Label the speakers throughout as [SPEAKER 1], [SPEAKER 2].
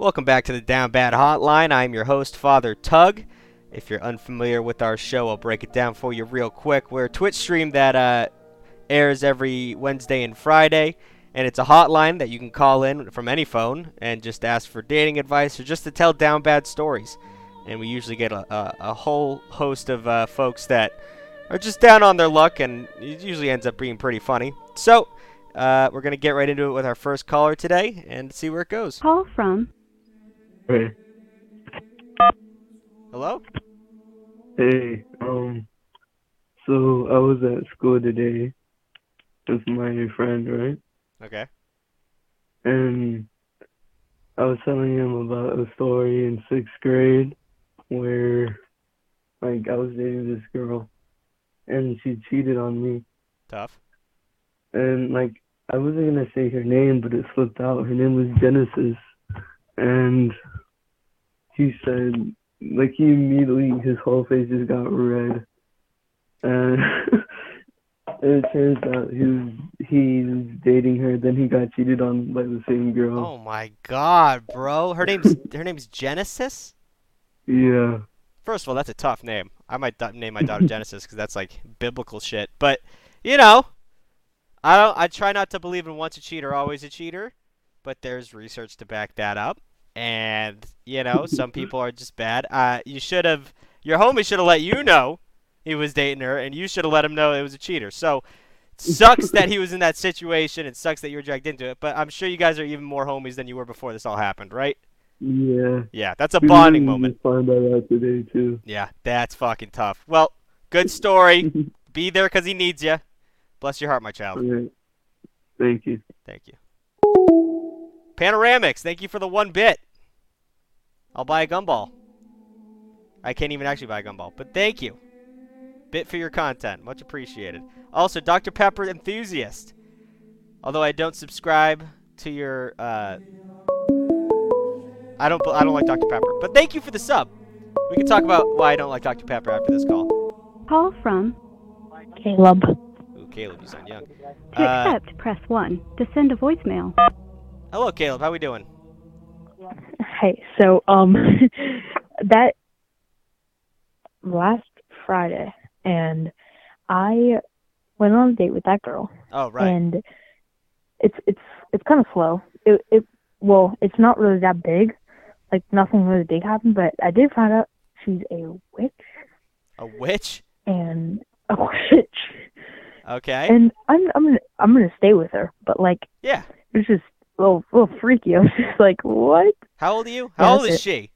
[SPEAKER 1] Welcome back to the Down Bad Hotline. I'm your host, Father Tugg. If you're unfamiliar with our show, I'll break it down for you real quick. We're a Twitch stream that uh, airs every Wednesday and Friday, and it's a hotline that you can call in from any phone and just ask for dating advice or just to tell down bad stories. And we usually get a, a, a whole host of uh, folks that are just down on their luck, and it usually ends up being pretty funny. So, uh, we're going to get right into it with our first caller today and see where it goes.
[SPEAKER 2] Call from
[SPEAKER 3] Hey,
[SPEAKER 1] Hello?
[SPEAKER 3] hey, um, so I was at school today with my friend, right?
[SPEAKER 1] Okay.
[SPEAKER 3] And I was telling him about a story in sixth grade where, like, I was dating this girl and she cheated on me.
[SPEAKER 1] Tough.
[SPEAKER 3] And, like, I wasn't gonna say her name, but it slipped out. Her name was Genesis. And he said, like, he immediately, his whole face just got red. And it turns out he was, he was dating her, then he got cheated on by the same girl.
[SPEAKER 1] Oh my god, bro. Her name's her name's Genesis?
[SPEAKER 3] Yeah.
[SPEAKER 1] First of all, that's a tough name. I might name my daughter Genesis because that's like biblical shit. But you know, I don't. I try not to believe in once a cheater, always a cheater. But there's research to back that up, and you know, some people are just bad. Uh, you should have. Your homie should have let you know he was dating her, and you should have let him know it was a cheater. So. Sucks that he was in that situation. It sucks that you were dragged into it. But I'm sure you guys are even more homies than you were before this all happened, right?
[SPEAKER 3] Yeah.
[SPEAKER 1] Yeah, that's a
[SPEAKER 3] We
[SPEAKER 1] bonding moment.
[SPEAKER 3] found that out today, too.
[SPEAKER 1] Yeah, that's fucking tough. Well, good story. Be there because he needs you. Bless your heart, my child.
[SPEAKER 3] Alright. Thank you.
[SPEAKER 1] Thank you. Panoramics, thank you for the one bit. I'll buy a gumball. I can't even actually buy a gumball, but thank you. Bit for your content. Much appreciated. Also, Dr. Pepper enthusiast. Although I don't subscribe to your uh I don't I don't like Dr. Pepper. But thank you for the sub. We can talk about why I don't like Dr. Pepper after this call.
[SPEAKER 2] Call from
[SPEAKER 4] Caleb.
[SPEAKER 1] Ooh, Caleb, you sound young.
[SPEAKER 2] to
[SPEAKER 1] Uh,
[SPEAKER 2] accept, press 1. To send a voicemail.
[SPEAKER 1] Hello, Caleb. How we doing?
[SPEAKER 4] Hey, so um that last Friday and I went on a date with that girl
[SPEAKER 1] Oh, right.
[SPEAKER 4] and it's it's it's kind of slow. It it well, it's not really that big. Like nothing really big happened, but I did find out she's a witch
[SPEAKER 1] A witch?
[SPEAKER 4] and a witch.
[SPEAKER 1] Okay.
[SPEAKER 4] And I'm I'm gonna I'm gonna stay with her, but like
[SPEAKER 1] yeah.
[SPEAKER 4] it's just a little, freaky. I was just like, what?
[SPEAKER 1] How old are you? How old is
[SPEAKER 4] it.
[SPEAKER 1] she?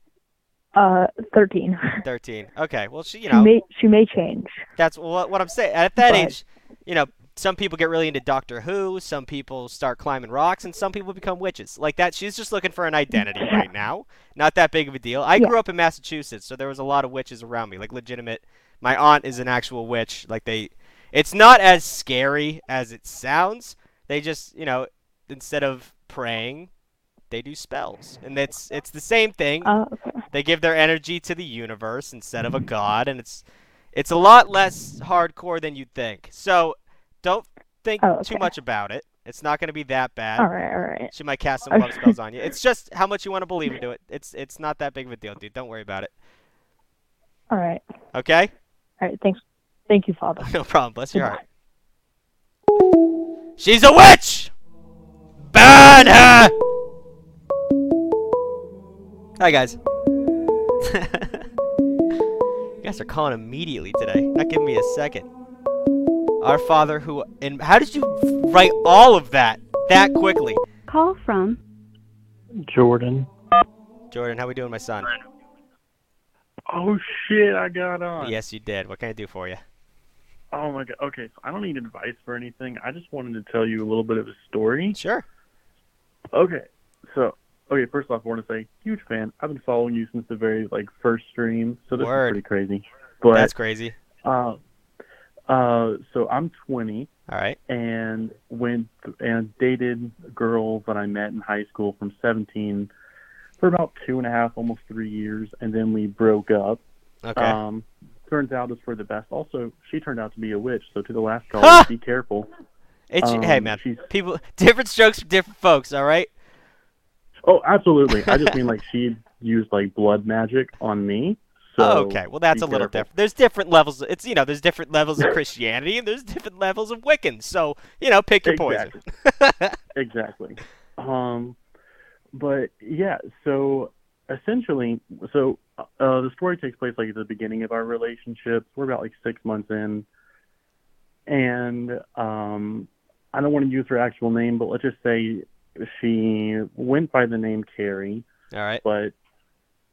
[SPEAKER 4] Uh, thirteen.
[SPEAKER 1] 13. Okay. Well, she, you know, she
[SPEAKER 4] may she may change.
[SPEAKER 1] that's what, what I'm saying. At that
[SPEAKER 4] But-
[SPEAKER 1] age, you know, some people get really into Doctor Who, some people start climbing rocks, and some people become witches. Like that, she's just looking for an identity
[SPEAKER 4] Yeah.
[SPEAKER 1] right now. Not that big of a deal. I
[SPEAKER 4] Yeah.
[SPEAKER 1] grew up in Massachusetts, so there was a lot of witches around me, like legitimate. My aunt is an actual witch. Like they, it's not as scary as it sounds. They just, you know, instead of praying, they do spells, and it's it's the same thing.
[SPEAKER 4] Uh, okay.
[SPEAKER 1] They give their energy to the universe instead of a god, and it's it's a lot less hardcore than you'd think. So don't think
[SPEAKER 4] Oh,
[SPEAKER 1] too much about it. It's not going to be that bad.
[SPEAKER 4] all right, all right.
[SPEAKER 1] She might cast some love spells on you. It's just how much you want to believe into it. It's it's not that big of a deal, dude. Don't worry about it.
[SPEAKER 4] All right.
[SPEAKER 1] Okay?
[SPEAKER 4] All right. Thanks. Thank you, Father.
[SPEAKER 1] No problem. Bless your heart. She's a witch. Burn her. Hi guys. you guys are calling immediately today. Not giving me a second. Our Father who and how did you write all of that that quickly?
[SPEAKER 2] Call from
[SPEAKER 5] Jordan.
[SPEAKER 1] Jordan, how we doing, my son?
[SPEAKER 5] Oh shit, I got on.
[SPEAKER 1] Yes, you did. What can I do for you?
[SPEAKER 5] Oh my god. Okay, so I don't need advice for anything. I just wanted to tell you a little bit of a story.
[SPEAKER 1] Sure.
[SPEAKER 5] Okay, so okay, first off, I want to say huge fan. I've been following you since the very like first stream, so this
[SPEAKER 1] Word.
[SPEAKER 5] is pretty crazy. But
[SPEAKER 1] That's crazy.
[SPEAKER 5] uh, uh, so I'm 20
[SPEAKER 1] All right.
[SPEAKER 5] and went and dated a girl that I met in high school from 17 for about two and a half, almost three years, and then we broke up.
[SPEAKER 1] Okay.
[SPEAKER 5] Um, turns out it's for the best. Also, she turned out to be a witch. So to the last call, be careful.
[SPEAKER 1] It's hey
[SPEAKER 5] um,
[SPEAKER 1] man.
[SPEAKER 5] she's-
[SPEAKER 1] People different strokes for different folks, all right?
[SPEAKER 5] Oh, absolutely. I just mean like she used like blood magic on me. So
[SPEAKER 1] oh, okay. Well, that's a little
[SPEAKER 5] careful.
[SPEAKER 1] different. There's different levels. It's you know, there's different levels of Christianity and there's different levels of Wiccan. So you know, pick your poison.
[SPEAKER 5] exactly. Um, but yeah, so essentially, so uh, the story takes place like at the beginning of our relationship. We're about like six months in, and um, I don't want to use her actual name, but let's just say she went by the name Carrie.
[SPEAKER 1] All right.
[SPEAKER 5] But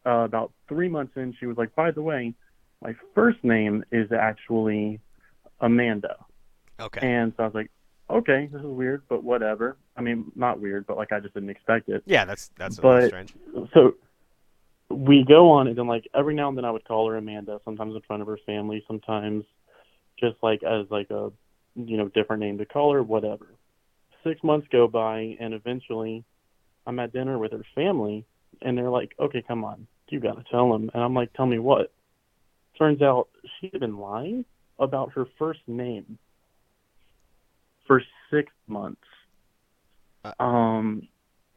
[SPEAKER 5] uh, about three months in, she was like, "By the way, my first name is actually Amanda."
[SPEAKER 1] Okay.
[SPEAKER 5] And so I was like, okay, this is weird, but whatever. I mean, not weird, but like I just didn't expect it.
[SPEAKER 1] Yeah, that's that's a little
[SPEAKER 5] But-
[SPEAKER 1] strange.
[SPEAKER 5] So we go on, and then like every now and then I would call her Amanda, sometimes in front of her family, sometimes just like as like a you know different name to call her, whatever. Six months go by, and eventually I'm at dinner with her family, and they're like, okay, come on, you got to tell them. And I'm like, tell me what? Turns out she had been lying about her first name for six months.
[SPEAKER 1] Uh.
[SPEAKER 5] Um,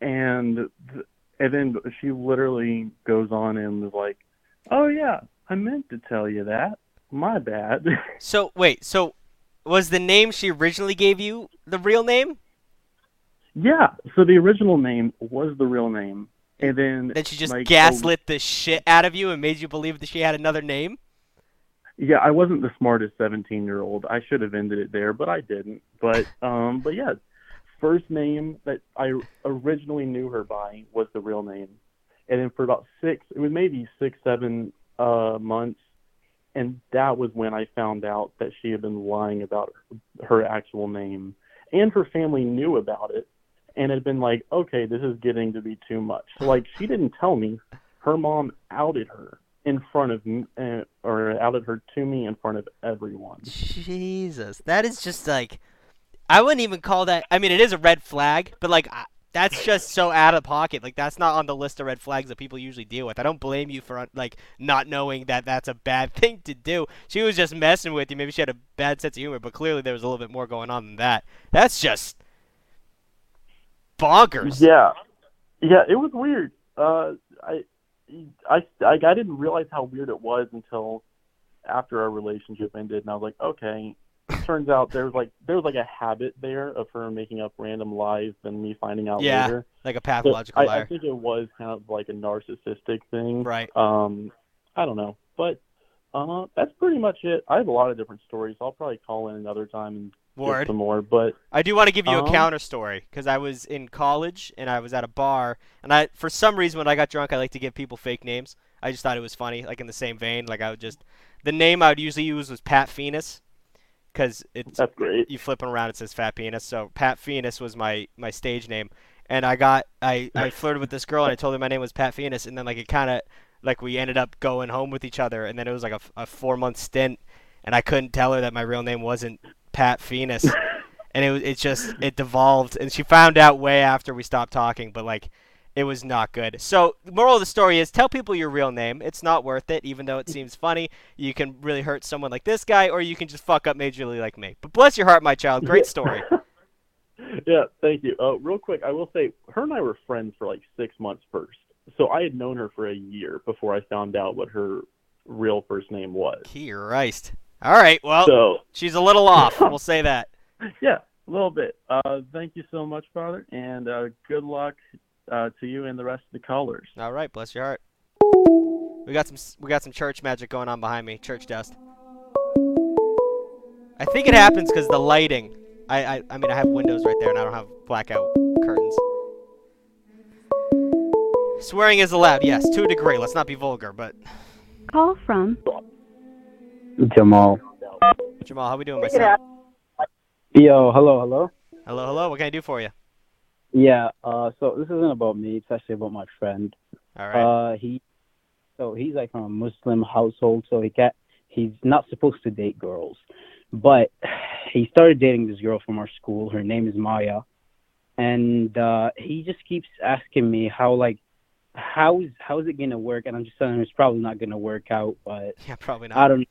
[SPEAKER 5] and th- and then she literally goes on and was like, "Oh yeah, I meant to tell you that. My bad."
[SPEAKER 1] So wait, so was the name she originally gave you the real name?
[SPEAKER 5] yeah. So the original name was the real name, and then
[SPEAKER 1] Then she just
[SPEAKER 5] like,
[SPEAKER 1] gaslit the shit out of you and made you believe that she had another name?
[SPEAKER 5] Yeah, I wasn't the smartest 17 year old. I should have ended it there, but I didn't. But um, but yeah, first name that I originally knew her by was the real name, and then for about six, it was maybe six, seven uh, months, and that was when I found out that she had been lying about her actual name, and her family knew about it, and had been like, okay, this is getting to be too much. Like, she didn't tell me. Her mom outed her in front of me, uh, or outed her to me in front of everyone.
[SPEAKER 1] Jesus, that is just like I wouldn't even call that. I mean, it is a red flag, but like I, that's just so out of pocket. Like that's not on the list of red flags that people usually deal with. I don't blame you for like not knowing that that's a bad thing to do. She was just messing with you. Maybe she had a bad sense of humor, but clearly there was a little bit more going on than that. That's just bonkers.
[SPEAKER 5] Yeah, yeah, it was weird. Uh, I, I, I, I didn't realize how weird it was until after our relationship ended, and I was like, okay. Turns out there was like there was like a habit there of her making up random lies and me finding out
[SPEAKER 1] Yeah.
[SPEAKER 5] later.
[SPEAKER 1] Like a
[SPEAKER 5] So
[SPEAKER 1] pathological
[SPEAKER 5] I, I
[SPEAKER 1] liar.
[SPEAKER 5] think it was kind of like a narcissistic thing.
[SPEAKER 1] Right.
[SPEAKER 5] Um, I don't know, but uh, that's pretty much it. I have a lot of different stories. I'll probably call in another time and
[SPEAKER 1] Word.
[SPEAKER 5] some more. But
[SPEAKER 1] I do want to give you a
[SPEAKER 5] Um,
[SPEAKER 1] counter story because I was in college and I was at a bar and I, for some reason, when I got drunk, I like to give people fake names. I just thought it was funny, like in the same vein. Like I would just, the name I would usually use was Pat Phoenix, because it's
[SPEAKER 5] that's great.
[SPEAKER 1] you flip it around, it says Fat Penis. So Pat Phoenix was my my stage name, and I got I I flirted with this girl and I told her my name was Pat Phoenix, and then like it kind of like we ended up going home with each other, and then it was like a, a four month stint, and I couldn't tell her that my real name wasn't Pat Phoenix, and it was it just it devolved, and she found out way after we stopped talking, but like. It was not good. So, the moral of the story is tell people your real name. It's not worth it, even though it seems funny. You can really hurt someone like this guy, or you can just fuck up majorly like me. But bless your heart, my child. Great story.
[SPEAKER 5] yeah, thank you. Uh, real quick, I will say her and I were friends for like six months first. So I had known her for a year before I found out what her real first name was.
[SPEAKER 1] Christ. All right. Well,
[SPEAKER 5] So
[SPEAKER 1] she's a little off. We'll say that.
[SPEAKER 5] yeah, a little bit. Uh, thank you so much, Father, and uh, good luck uh, to you and the rest of the callers.
[SPEAKER 1] All right. Bless your heart. We got some we got some church magic going on behind me. Church dust. I think it happens because the lighting. I, I I mean I have windows right there and I don't have blackout curtains. Swearing is allowed, yes, to a degree. Let's not be vulgar, but
[SPEAKER 2] Call from
[SPEAKER 6] Jamal.
[SPEAKER 1] Jamal, how we doing, my son?
[SPEAKER 6] Yo, hello, hello.
[SPEAKER 1] Hello, hello. What can I do for you?
[SPEAKER 6] Yeah, uh, so this isn't about me. It's actually about my friend.
[SPEAKER 1] All right.
[SPEAKER 6] Uh, he, so he's like from a Muslim household, so he got he's not supposed to date girls, but he started dating this girl from our school. Her name is Maya, and uh, he just keeps asking me how like how is how is it gonna work? And I'm just telling him it's probably not gonna work out, but
[SPEAKER 1] yeah, probably not.
[SPEAKER 6] I don't.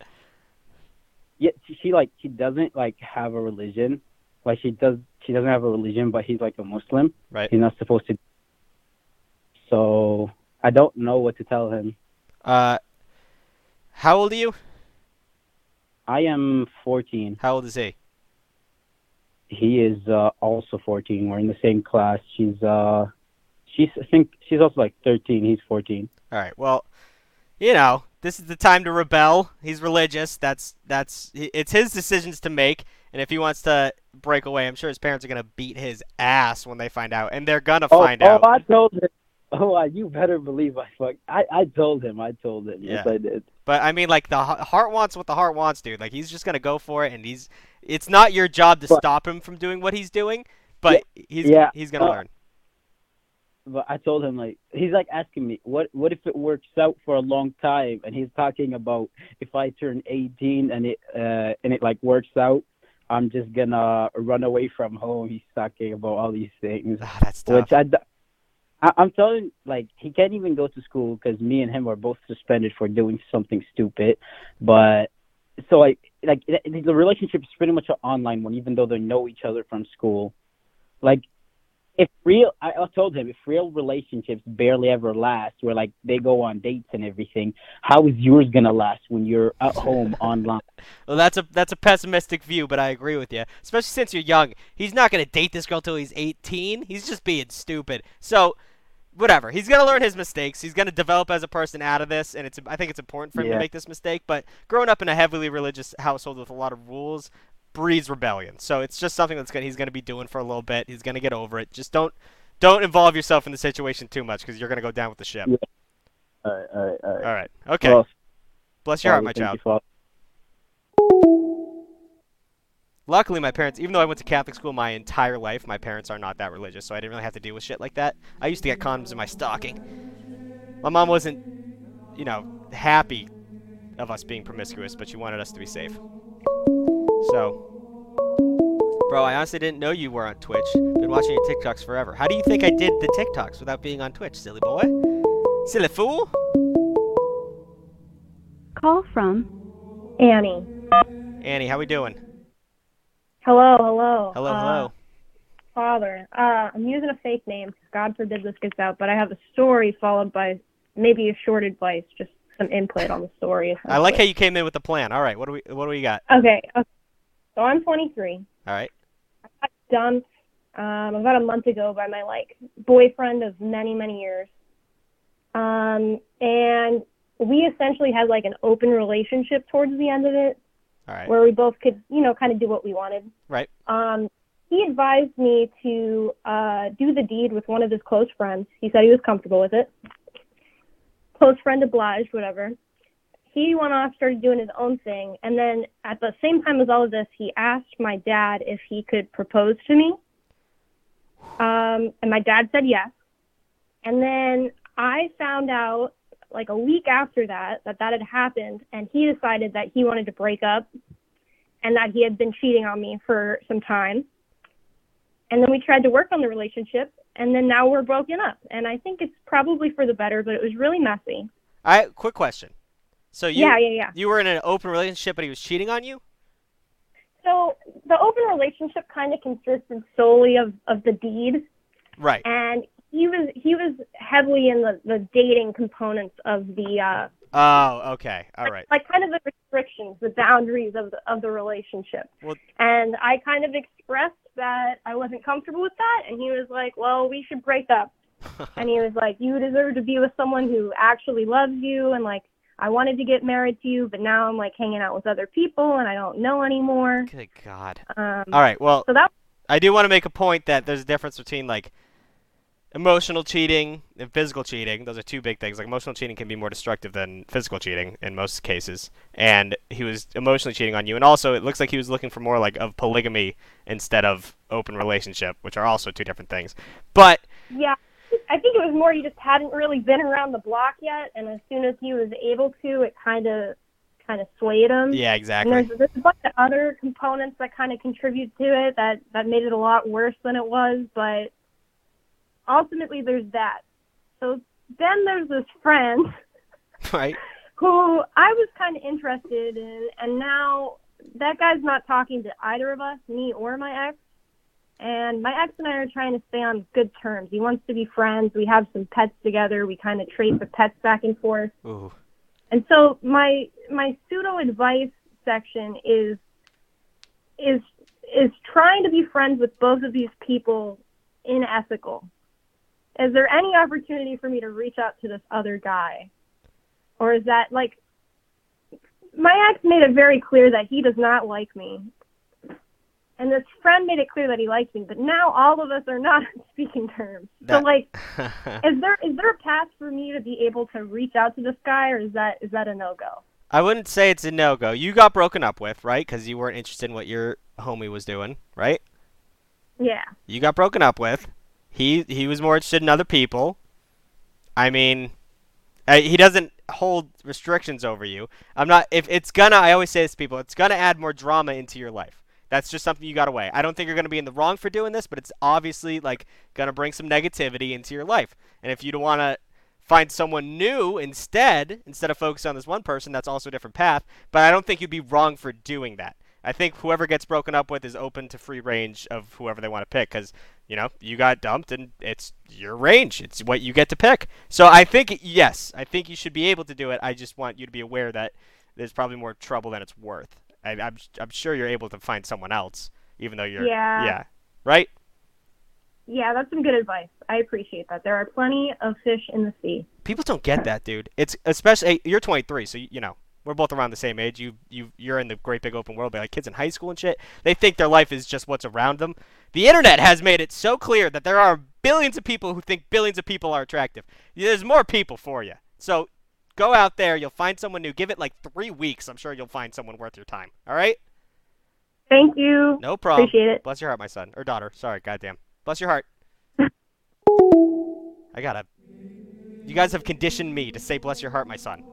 [SPEAKER 6] Yeah, she, she like she doesn't like have a religion. Like she does, she doesn't have a religion, but he's like a Muslim.
[SPEAKER 1] Right.
[SPEAKER 6] He's not supposed to. So I don't know what to tell him.
[SPEAKER 1] Uh, how old are you?
[SPEAKER 6] I am 14.
[SPEAKER 1] How old is he?
[SPEAKER 6] He is uh, also 14. We're in the same class. She's uh, she's I think she's also like 13. He's 14.
[SPEAKER 1] All right. Well, you know, this is the time to rebel. He's religious. That's that's it's his decisions to make. And if he wants to break away, I'm sure his parents are gonna beat his ass when they find out, and they're gonna
[SPEAKER 6] Oh,
[SPEAKER 1] find
[SPEAKER 6] oh,
[SPEAKER 1] out.
[SPEAKER 6] Oh, I told him. Oh, you better believe I fuck. I, I told him. I told him. Yes, I did.
[SPEAKER 1] But I mean, like the heart wants what the heart wants, dude. Like he's just gonna go for it, and he's. It's not your job to
[SPEAKER 6] But-
[SPEAKER 1] stop him from doing what he's doing, but he's
[SPEAKER 6] yeah,
[SPEAKER 1] he's gonna
[SPEAKER 6] uh,
[SPEAKER 1] learn.
[SPEAKER 6] But I told him like he's like asking me what what if it works out for a long time, and he's talking about if I turn 18 and it uh and it like works out, I'm just gonna run away from home. He's talking about all these things,
[SPEAKER 1] Ah, that's tough.
[SPEAKER 6] which I. I- I'm telling like he can't even go to school because me and him are both suspended for doing something stupid. But so like like the the relationship is pretty much an online one, even though they know each other from school. Like if real, I, I told him if real relationships barely ever last, where like they go on dates and everything, how is yours gonna last when you're at home online?
[SPEAKER 1] Well, that's a that's a pessimistic view, but I agree with you. Especially since you're young. He's not gonna date this girl till he's 18. He's just being stupid. So, whatever. He's gonna learn his mistakes. He's gonna develop as a person out of this, and it's I think it's important for him to make this mistake. But growing up in a heavily religious household with a lot of rules breeds rebellion. So it's just something that's gonna he's gonna be doing for a little bit. He's gonna get over it. Just don't don't involve yourself in the situation too much because you're gonna go down with the ship.
[SPEAKER 6] Yeah. All right, all right, all right.
[SPEAKER 1] All right. Okay.
[SPEAKER 6] Well,
[SPEAKER 1] Bless your heart, my child. Luckily, my parents, even though I went to Catholic school my entire life, my parents are not that religious, so I didn't really have to deal with shit like that. I used to get condoms in my stocking. My mom wasn't, you know, happy of us being promiscuous, but she wanted us to be safe. So, bro, I honestly didn't know you were on Twitch. Been watching your TikToks forever. How do you think I did the TikToks without being on Twitch, silly boy? Silly fool?
[SPEAKER 2] Call from
[SPEAKER 7] Annie.
[SPEAKER 1] Annie, how we doing?
[SPEAKER 7] Hello, hello.
[SPEAKER 1] Hello,
[SPEAKER 7] Uh,
[SPEAKER 1] hello.
[SPEAKER 7] Father. Uh, I'm using a fake name 'cause God forbid this gets out, but I have a story followed by maybe a short advice, just some input on the story.
[SPEAKER 1] I like how you came in with a plan. All right, what do we what do we got?
[SPEAKER 7] Okay, okay. So I'm 23.
[SPEAKER 1] All right.
[SPEAKER 7] I got dumped um, about a month ago by my like boyfriend of many many years, um, and we essentially had like an open relationship towards the end of it.
[SPEAKER 1] All right.
[SPEAKER 7] where we both could, you know, kind of do what we wanted.
[SPEAKER 1] Right.
[SPEAKER 7] Um, he advised me to uh, do the deed with one of his close friends. He said he was comfortable with it. Close friend obliged, whatever. He went off, started doing his own thing, and then at the same time as all of this, he asked my dad if he could propose to me. Um, and my dad said yes. And then I found out like a week after that that that had happened and he decided that he wanted to break up and that he had been cheating on me for some time and then we tried to work on the relationship and then now we're broken up and i think it's probably for the better but it was really messy
[SPEAKER 1] right, quick question. So you
[SPEAKER 7] yeah yeah yeah
[SPEAKER 1] you were in an open relationship, but he was cheating on you?
[SPEAKER 7] so the open relationship kind of consisted solely of of the deed
[SPEAKER 1] Right.
[SPEAKER 7] and he was he was heavily in the the dating components of the uh
[SPEAKER 1] Oh, okay. All right.
[SPEAKER 7] like kind of the restrictions, the boundaries of the of the relationship.
[SPEAKER 1] Well-
[SPEAKER 7] and I kind of expressed that I wasn't comfortable with that, and he was like, "Well, we should break up." and he was like, "You deserve to be with someone who actually loves you," and like, I wanted to get married to you, but now I'm like hanging out with other people, and I don't know anymore.
[SPEAKER 1] Good God.
[SPEAKER 7] Um,
[SPEAKER 1] All right. Well,
[SPEAKER 7] so that
[SPEAKER 1] I do want to make a point that there's a difference between like emotional cheating and physical cheating. Those are two big things. Like emotional cheating can be more destructive than physical cheating in most cases. And he was emotionally cheating on you. And also, it looks like he was looking for more like of polygamy instead of open relationship, which are also two different things. But
[SPEAKER 7] yeah. I think it was more he just hadn't really been around the block yet, and as soon as he was able to, it kind of kind of swayed him.
[SPEAKER 1] yeah,
[SPEAKER 7] And
[SPEAKER 1] exactly.
[SPEAKER 7] there's, there's a bunch of other components that kind of contribute to it that, that made it a lot worse than it was, but ultimately there's that. So then there's this friend
[SPEAKER 1] right.
[SPEAKER 7] who I was kind of interested in, and now that guy's not talking to either of us, me or my ex.
[SPEAKER 8] And my ex and I are trying to stay on good terms. He wants to be friends. We have some pets together. We kind of trade the pets back and forth.
[SPEAKER 1] Ooh.
[SPEAKER 8] And so my my pseudo advice section is is is trying to be friends with both of these people unethical. Is there any opportunity for me to reach out to this other guy? Or is that like my ex made it very clear that he does not like me. And this friend made it clear that he liked me, but now all of us are not on speaking terms.
[SPEAKER 1] That-
[SPEAKER 8] So like is there is there a path for me to be able to reach out to this guy or is that is that a no go?
[SPEAKER 1] I wouldn't say it's a no go. You got broken up with, right? Because you weren't interested in what your homie was doing, right?
[SPEAKER 8] Yeah.
[SPEAKER 1] You got broken up with. He he was more interested in other people. I mean, uh, he doesn't hold restrictions over you. I'm not. If it's gonna, I always say this to people. It's gonna add more drama into your life. That's just something you got to weigh. I don't think you're gonna be in the wrong for doing this, but it's obviously like gonna bring some negativity into your life. And if you don't want to find someone new instead, instead of focusing on this one person, that's also a different path. But I don't think you'd be wrong for doing that. I think whoever gets broken up with is open to free range of whoever they want to pick because, you know, you got dumped and it's your range. It's what you get to pick. So I think, yes, I think you should be able to do it. I just want you to be aware that there's probably more trouble than it's worth. I, I'm, I'm sure you're able to find someone else, even though you're.
[SPEAKER 8] Yeah.
[SPEAKER 1] Yeah. Right?
[SPEAKER 8] Yeah, that's some good advice. I appreciate that. There are plenty of fish in the sea.
[SPEAKER 1] People don't get that, dude. It's especially you're 23, so you, you know we're both around the same age. You you you're in the great big open world, but like kids in high school and shit, they think their life is just what's around them. The internet has made it so clear that there are billions of people who think billions of people are attractive. There's more people for you. So go out there, you'll find someone new. Give it like three weeks. I'm sure you'll find someone worth your time. All right?
[SPEAKER 8] Thank you.
[SPEAKER 1] No problem.
[SPEAKER 8] Appreciate it.
[SPEAKER 1] Bless your heart, my son or daughter. Sorry, goddamn. Bless your heart. I gotta. You guys have conditioned me to say "bless your heart, my son."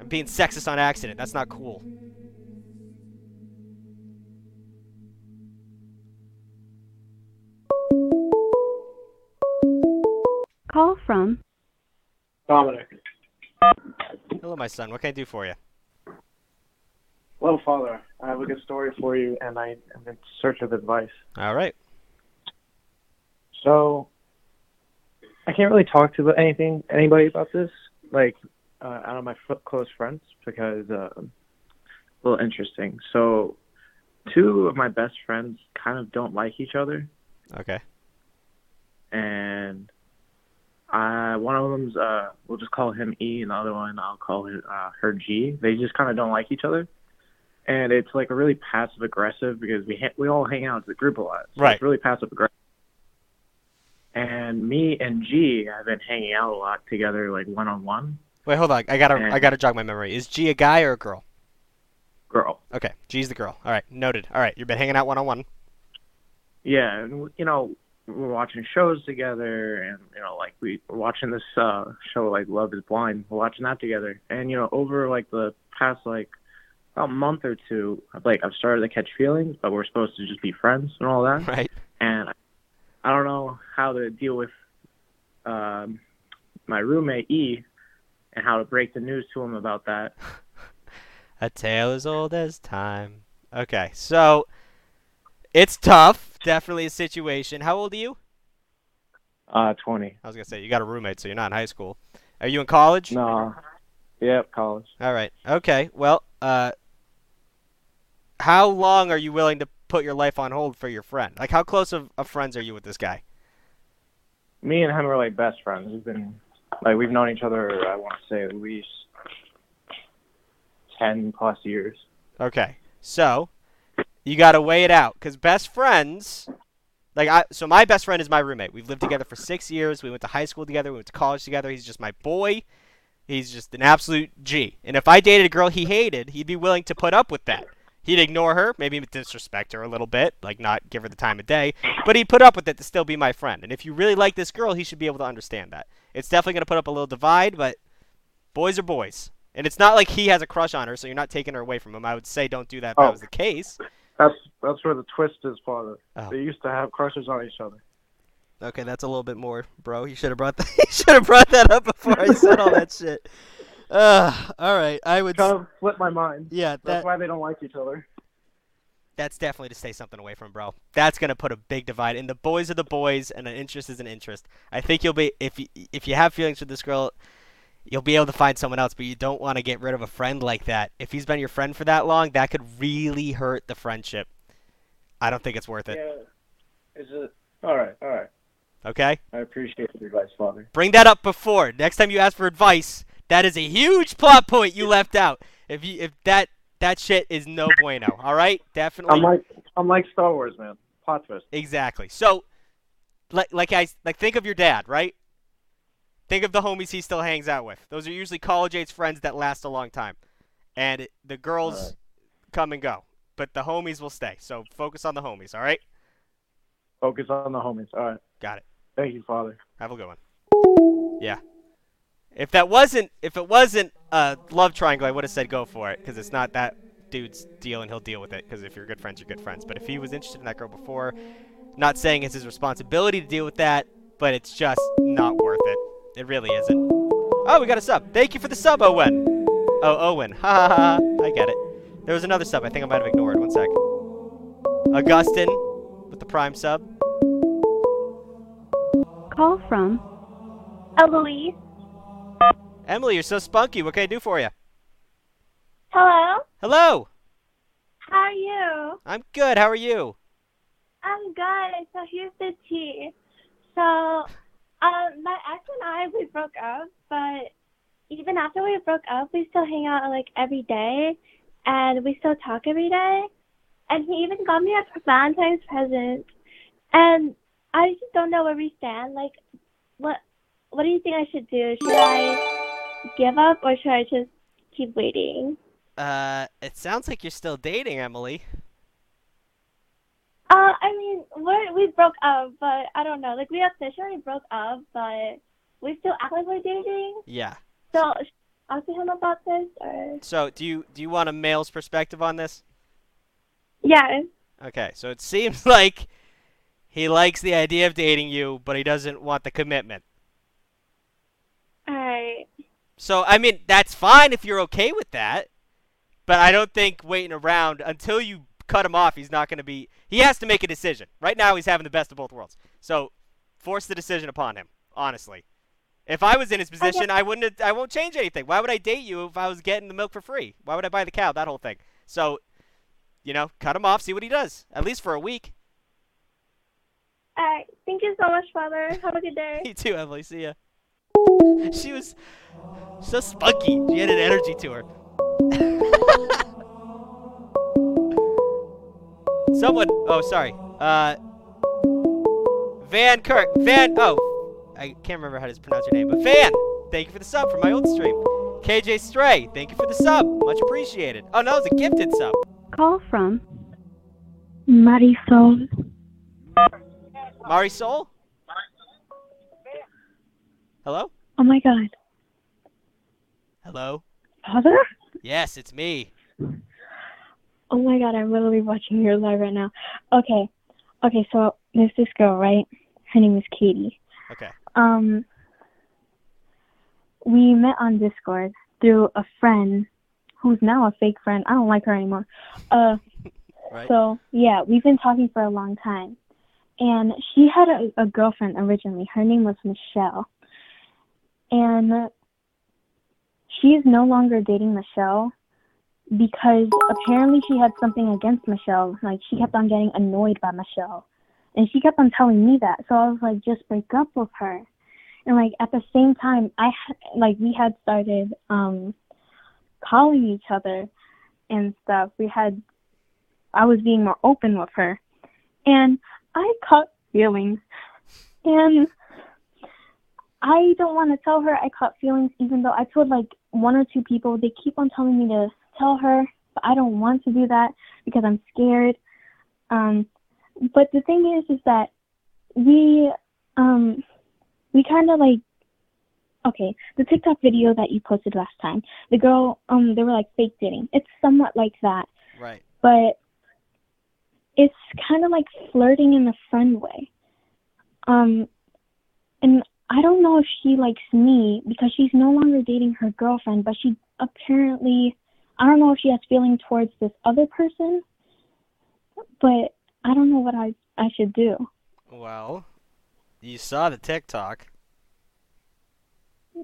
[SPEAKER 1] I'm being sexist on accident. That's not cool.
[SPEAKER 2] Call from
[SPEAKER 9] Dominic.
[SPEAKER 1] Hello, my son. What can I do for you?
[SPEAKER 9] Well, Father, I have a good story for you, and I am in search of advice.
[SPEAKER 1] All right.
[SPEAKER 9] So, I can't really talk to anything anybody about this, like uh, out of my close friends, because uh, a little interesting. So, two of my best friends kind of don't like each other,
[SPEAKER 1] Okay.
[SPEAKER 9] and I one of them's uh, we'll just call him E, and the other one I'll call her, uh, her G. They just kind of don't like each other. And it's like a really passive aggressive because we ha- we all hang out as a group a lot. So
[SPEAKER 1] Right.
[SPEAKER 9] It's really passive aggressive. And me and G have been hanging out a lot together, like one on one.
[SPEAKER 1] Wait, hold on. I gotta. I gotta jog my memory. Is G a guy or a girl?
[SPEAKER 9] Girl.
[SPEAKER 1] Okay. G's the girl. All right. Noted. All right. You've been hanging out one on one.
[SPEAKER 9] Yeah, and you know we're watching shows together, and you know like we we're watching this uh show like Love Is Blind. We're watching that together, and you know over like the past like about month or two, like I've started to catch feelings, but we're supposed to just be friends and all that.
[SPEAKER 1] Right.
[SPEAKER 9] And I don't know how to deal with um my roommate E and how to break the news to him about that.
[SPEAKER 1] A tale as old as time. Okay. So it's tough. Definitely a situation. How old are you?
[SPEAKER 9] Uh, twenty.
[SPEAKER 1] I was gonna say you got a roommate, so you're not in high school. Are you in college?
[SPEAKER 9] No. Yep, college.
[SPEAKER 1] All right. Okay. Well, uh, how long are you willing to put your life on hold for your friend? Like, how close of, of friends are you with this guy?
[SPEAKER 9] me and him are like best friends. We've been like we've known each other. I want to say at least ten plus years.
[SPEAKER 1] Okay. So, you got to weigh it out because best friends, like I, so my best friend is my roommate. We've lived together for six years. We went to high school together. We went to college together. He's just my boy. He's just an absolute G. And if I dated a girl he hated, he'd be willing to put up with that. He'd ignore her, maybe disrespect her a little bit, like not give her the time of day, but he'd put up with it to still be my friend. And if you really like this girl, he should be able to understand that. It's definitely going to put up a little divide, but boys are boys. And it's not like he has a crush on her, so you're not taking her away from him. I would say don't do that if that
[SPEAKER 9] Oh.
[SPEAKER 1] was the case.
[SPEAKER 9] That's that's where the twist is, Father.
[SPEAKER 1] Oh.
[SPEAKER 9] They used to have crushes on each other.
[SPEAKER 1] Okay, that's a little bit more, bro. You should have brought that. you should have brought that up before I said all that shit. Uh, all right. I would.
[SPEAKER 9] Kind of flipped my mind.
[SPEAKER 1] yeah,
[SPEAKER 9] That's why they don't like each other.
[SPEAKER 1] that's definitely to stay something away from, bro. That's gonna put a big divide. And the boys are the boys, and an interest is an interest. I think you'll be if you if you have feelings for this girl, you'll be able to find someone else. But you don't want to get rid of a friend like that. If he's been your friend for that long, that could really hurt the friendship. I don't think it's worth it.
[SPEAKER 9] Yeah. Is it? All right. All right.
[SPEAKER 1] Okay.
[SPEAKER 9] I appreciate your advice, Father.
[SPEAKER 1] Bring that up before. Next time you ask for advice, that is a huge plot point you left out. If you if that that shit is no bueno. All right, definitely.
[SPEAKER 9] I'm like I'm like Star Wars, man. Plot twist.
[SPEAKER 1] Exactly. So, like, like I like think of your dad, right? Think of the homies he still hangs out with. Those are usually college age friends that last a long time, and it, the girls
[SPEAKER 9] Alright.
[SPEAKER 1] come and go, but the homies will stay. So focus on the homies. All right.
[SPEAKER 9] Focus on the homies. All right.
[SPEAKER 1] Got it.
[SPEAKER 9] Thank you, Father.
[SPEAKER 1] Have a good one. Yeah. If that wasn't if it wasn't a love triangle, I would have said go for it because it's not that dude's deal and he'll deal with it. Because if you're good friends, you're good friends. But if he was interested in that girl before, not saying it's his responsibility to deal with that, but it's just not worth it. Really isn't. Oh, we got a sub. Thank you for the sub, Owen. Oh, Owen. Ha ha ha. I get it. There was another sub. I think I might have ignored. One sec. Augustin with the prime sub.
[SPEAKER 2] Call from
[SPEAKER 8] Eloise.
[SPEAKER 1] Emily, you're so spunky. What can I do for you?
[SPEAKER 8] Hello.
[SPEAKER 1] Hello.
[SPEAKER 8] How are you?
[SPEAKER 1] I'm good. How are you?
[SPEAKER 8] I'm good. So here's the tea. So, um, my ex and I we broke up, but even after we broke up, we still hang out like every day, and we still talk every day. And he even got me a Valentine's present, and I just don't know where we stand. Like, what what do you think I should do? Should I give up or should I just keep waiting?
[SPEAKER 1] Uh, it sounds like you're still dating, Emily.
[SPEAKER 8] Uh, I mean, we we broke up, but I don't know. Like we officially broke up, but we still act like we're dating.
[SPEAKER 1] Yeah.
[SPEAKER 8] So, ask him about this, or
[SPEAKER 1] So, do you do you want a male's perspective on this?
[SPEAKER 8] yeah?
[SPEAKER 1] Okay. So it seems like he likes the idea of dating you, but he doesn't want the commitment.
[SPEAKER 8] All right.
[SPEAKER 1] So, I mean, that's fine if you're okay with that. But I don't think waiting around until you cut him off, he's not going to be. He has to make a decision. Right now, he's having the best of both worlds. So, force the decision upon him. Honestly, if I was in his position, I wouldn't. I won't change anything. Why would I date you if I was getting the milk for free? Why would I buy the cow? That whole thing. So, you know, cut him off. See what he does. At least for a week.
[SPEAKER 8] All right. Thank you so much, Father. Have a good day.
[SPEAKER 1] You too, Emily. See ya. She was so spunky. She had an energy to her. Someone. Oh, sorry. Uh, Van Kirk. Van. Oh, I can't remember how to pronounce your name, but Van. Thank you for the sub for my old stream. KJ Stray. Thank you for the sub. Much appreciated. Oh, no, it's a gifted sub.
[SPEAKER 2] Call from
[SPEAKER 4] Marisol.
[SPEAKER 1] Marisol. Hello.
[SPEAKER 4] Oh my god.
[SPEAKER 1] Hello.
[SPEAKER 4] Father?
[SPEAKER 1] Yes, it's me.
[SPEAKER 4] Oh my god, I'm literally watching your live right now. Okay. Okay, so there's this girl, right? Her name is Katie.
[SPEAKER 1] Okay.
[SPEAKER 4] Um we met on Discord through a friend who's now a fake friend. I don't like her anymore. Uh
[SPEAKER 1] Right.
[SPEAKER 4] so yeah, we've been talking for a long time. And she had a, a girlfriend originally. Her name was Michelle. And she is no longer dating Michelle because apparently she had something against Michelle. Like she kept on getting annoyed by Michelle. And she kept on telling me that. So I was like, just break up with her. And like at the same time, I like we had started um calling each other and stuff. We had I was being more open with her. And I caught feelings. And I don't want to tell her I caught feelings even though I told like one or two people. They keep on telling me to tell her, but I don't want to do that because I'm scared. Um but the thing is is that we um we kind of like okay, the TikTok video that you posted last time. The girl um they were like fake dating. It's somewhat like that
[SPEAKER 1] Right.
[SPEAKER 4] but it's kind of like flirting in a friend way. Um, and I don't know if she likes me because she's no longer dating her girlfriend, but she apparently, I don't know if she has feeling towards this other person. but I don't know what I I should do.
[SPEAKER 1] Well, you saw the TikTok.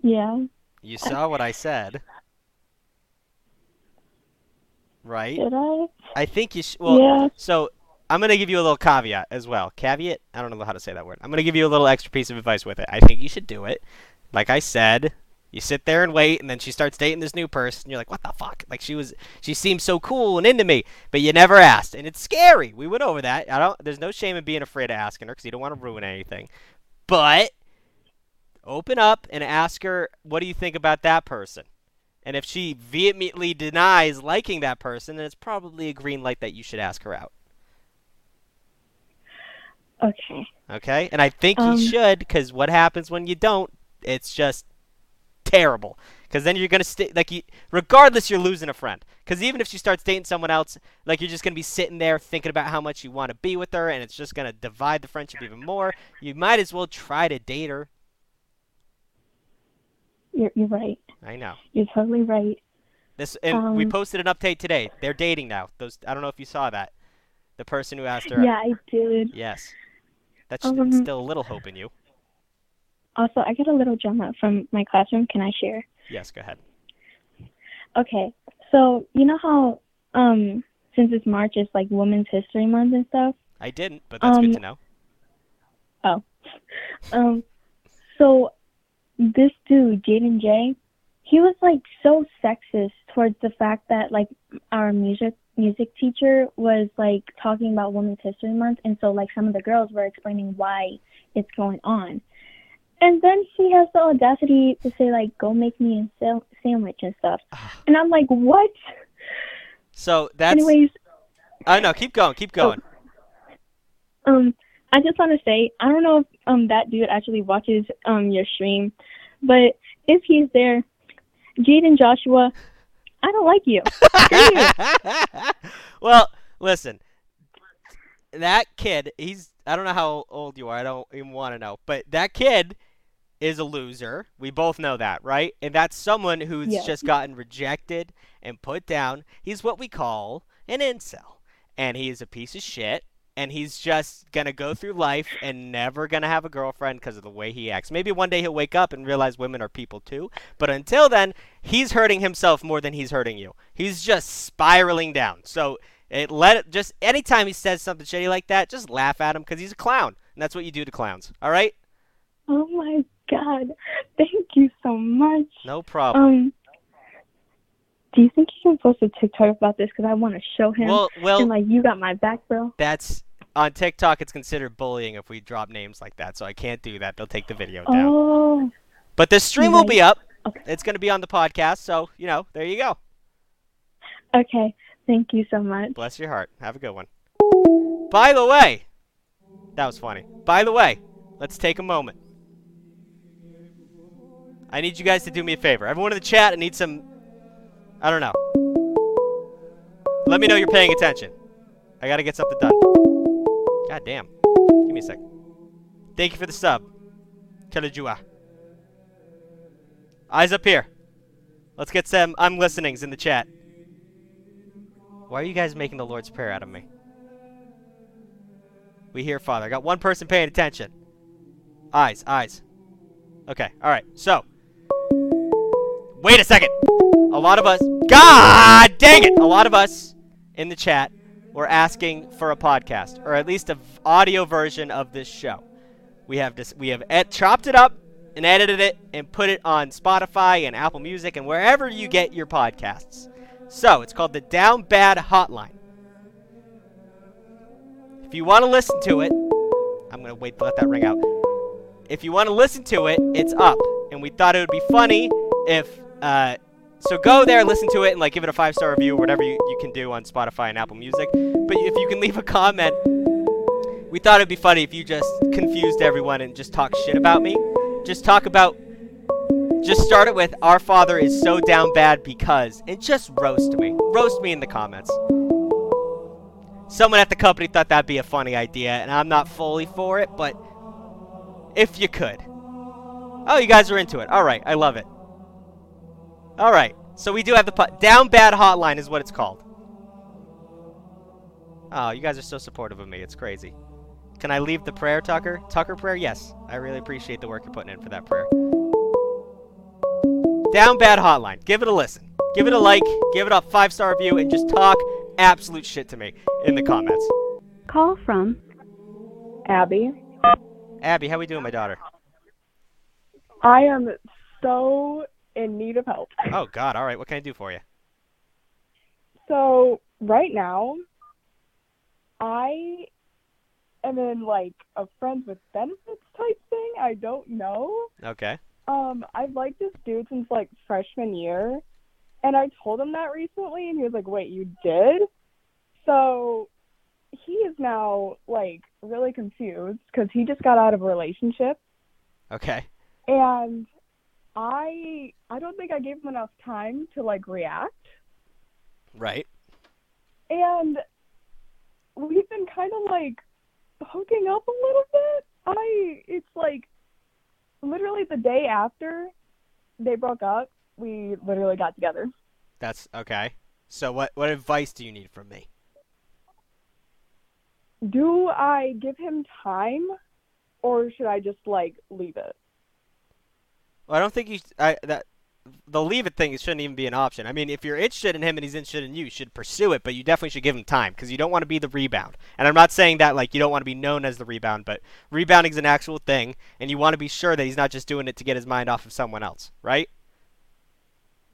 [SPEAKER 4] Yeah,
[SPEAKER 1] You saw what I said. Right?
[SPEAKER 4] did I?
[SPEAKER 1] I think you sh- well
[SPEAKER 4] yeah.
[SPEAKER 1] so I'm gonna give you a little caveat as well. Caveat? I don't know how to say that word. I'm gonna give you a little extra piece of advice with it. I think you should do it. Like I said, you sit there and wait, and then she starts dating this new person. You're like, what the fuck? Like she was, she seemed so cool and into me, but you never asked, and it's scary. We went over that. I don't. There's no shame in being afraid of asking her because you don't want to ruin anything. But open up and ask her, what do you think about that person? And if she vehemently denies liking that person, then it's probably a green light that you should ask her out.
[SPEAKER 4] Okay.
[SPEAKER 1] Okay? And I think
[SPEAKER 4] Um,
[SPEAKER 1] you should, because what happens when you don't? It's just terrible. Because then you're gonna stay like you, regardless, you're losing a friend. Because even if she starts dating someone else, like you're just gonna be sitting there thinking about how much you want to be with her, and it's just gonna divide the friendship even more. You might as well try to date her.
[SPEAKER 4] You're you're right.
[SPEAKER 1] I know.
[SPEAKER 4] You're totally right.
[SPEAKER 1] This and we
[SPEAKER 4] Um,
[SPEAKER 1] posted an update today. They're dating now. Those I don't know if you saw that. The person who asked her.
[SPEAKER 4] Yeah, I did.
[SPEAKER 1] Yes. That's
[SPEAKER 4] Um,
[SPEAKER 1] still a little hope in you.
[SPEAKER 4] Also, I got a little drama from my classroom. Can I share?
[SPEAKER 1] Yes. Go ahead.
[SPEAKER 4] Okay. So you know how um since it's March, it's like Women's History Month and stuff.
[SPEAKER 1] I didn't, but that's
[SPEAKER 4] Um,
[SPEAKER 1] good to know.
[SPEAKER 4] Oh, um, so this dude, Jaden J, he was like so sexist towards the fact that like our music music teacher was like talking about Women's History Month, and so like some of the girls were explaining why it's going on, and then she has the audacity to say like, "Go make me a sa- sandwich" and stuff, and I'm like, what?
[SPEAKER 1] So that's.
[SPEAKER 4] Anyways,
[SPEAKER 1] Oh know. keep going, keep going.
[SPEAKER 4] Um, I just want to say I don't know if um that dude actually watches um your stream, but if he's there, Jaden Joshua, I don't like you.
[SPEAKER 1] well, listen. That kid, he's I don't know how old you are. I don't even want to know. But that kid is a loser. We both know that, right? And that's someone who's
[SPEAKER 4] Yeah.
[SPEAKER 1] just gotten rejected and put down. He's what we call an incel. And he is a piece of shit. And he's just going to go through life and never going to have a girlfriend because of the way he acts. Maybe one day he'll wake up and realize women are people too. But until then, he's hurting himself more than he's hurting you. He's just spiraling down. So it let it just anytime he says something shitty like that, just laugh at him because he's a clown. And that's what you do to clowns. All right?
[SPEAKER 4] Oh my god, thank you so much.
[SPEAKER 1] No problem.
[SPEAKER 4] Um, do you think you can post a TikTok about this? Because I want to show him.
[SPEAKER 1] well, well,
[SPEAKER 4] and like, you got my back, bro.
[SPEAKER 1] that's on TikTok. It's considered bullying if we drop names like that, so I can't do that. They'll take the video down.
[SPEAKER 4] Oh,
[SPEAKER 1] But the stream will be up.
[SPEAKER 4] Okay.
[SPEAKER 1] It's going to be on the podcast, so you know, there you go.
[SPEAKER 4] okay. Thank you so much.
[SPEAKER 1] Bless your heart. Have a good one. By the way, that was funny. By the way, let's take a moment. I need you guys to do me a favor. Everyone in the chat, I need some. I don't know. Let me know you're paying attention. I gotta get something done. God damn. Give me a sec. Thank you for the sub. Telejua. Eyes up here. Let's get some I'm listenings in the chat. Why are you guys making the Lord's Prayer out of me? We hear, Father. I got one person paying attention. Eyes, eyes. Okay, alright. So. Wait a second. A lot of us. God dang it! A lot of us in the chat were asking for a podcast, or at least an audio version of this show. We have this. We have ed- chopped it up and edited it and put it on Spotify and Apple Music and wherever you get your podcasts. So it's called the Down Bad Hotline. If you want to listen to it, I'm gonna wait to let that ring out. If you want to listen to it, it's up, and we thought it would be funny if. Uh, so go there, listen to it, and like give it a five star review, whatever you, you can do on Spotify and Apple Music. But if you can leave a comment, we thought it'd be funny if you just confused everyone and just talk shit about me. Just talk about. Just start it with "Our Father is so down bad because," and just roast me. Roast me in the comments. Someone at the company thought that'd be a funny idea, and I'm not fully for it, but if you could. Oh, you guys are into it. All right, I love it. All right, so we do have the po- down bad hotline is what it's called. Oh, you guys are so supportive of me. It's crazy. Can I leave the prayer, Tucker? Tucker prayer? Yes. I really appreciate the work you're putting in for that prayer. Down Bad Hotline. Give it a listen. Give it a like. Give it a five star review, and just talk absolute shit to me in the comments.
[SPEAKER 2] Call from
[SPEAKER 10] Abby.
[SPEAKER 1] Abby, how we doing, my daughter?
[SPEAKER 10] I am so in need of help.
[SPEAKER 1] Oh God. All right. What can I do for you?
[SPEAKER 10] So right now, I am in like a friends with benefits type thing. I don't know.
[SPEAKER 1] Okay.
[SPEAKER 10] Um, I've liked this dude since like freshman year, and I told him that recently, and he was like, "Wait, you did?" So he is now like really confused because he just got out of a relationship,
[SPEAKER 1] Okay.
[SPEAKER 10] and I I don't think I gave him enough time to like react.
[SPEAKER 1] Right.
[SPEAKER 10] and we've been kind of like hooking up a little bit. I it's like literally the day after they broke up, we literally got together.
[SPEAKER 1] That's okay. So what what advice do you need from me?
[SPEAKER 10] Do I give him time or should I just like leave it?
[SPEAKER 1] Well, I don't think you. I that the leave it thing shouldn't even be an option. I mean, if you're interested in him and he's interested in you, you should pursue it, but you definitely should give him time because you don't want to be the rebound. And I'm not saying that like you don't want to be known as the rebound, but rebounding is an actual thing, and you want to be sure that he's not just doing it to get his mind off of someone else, right?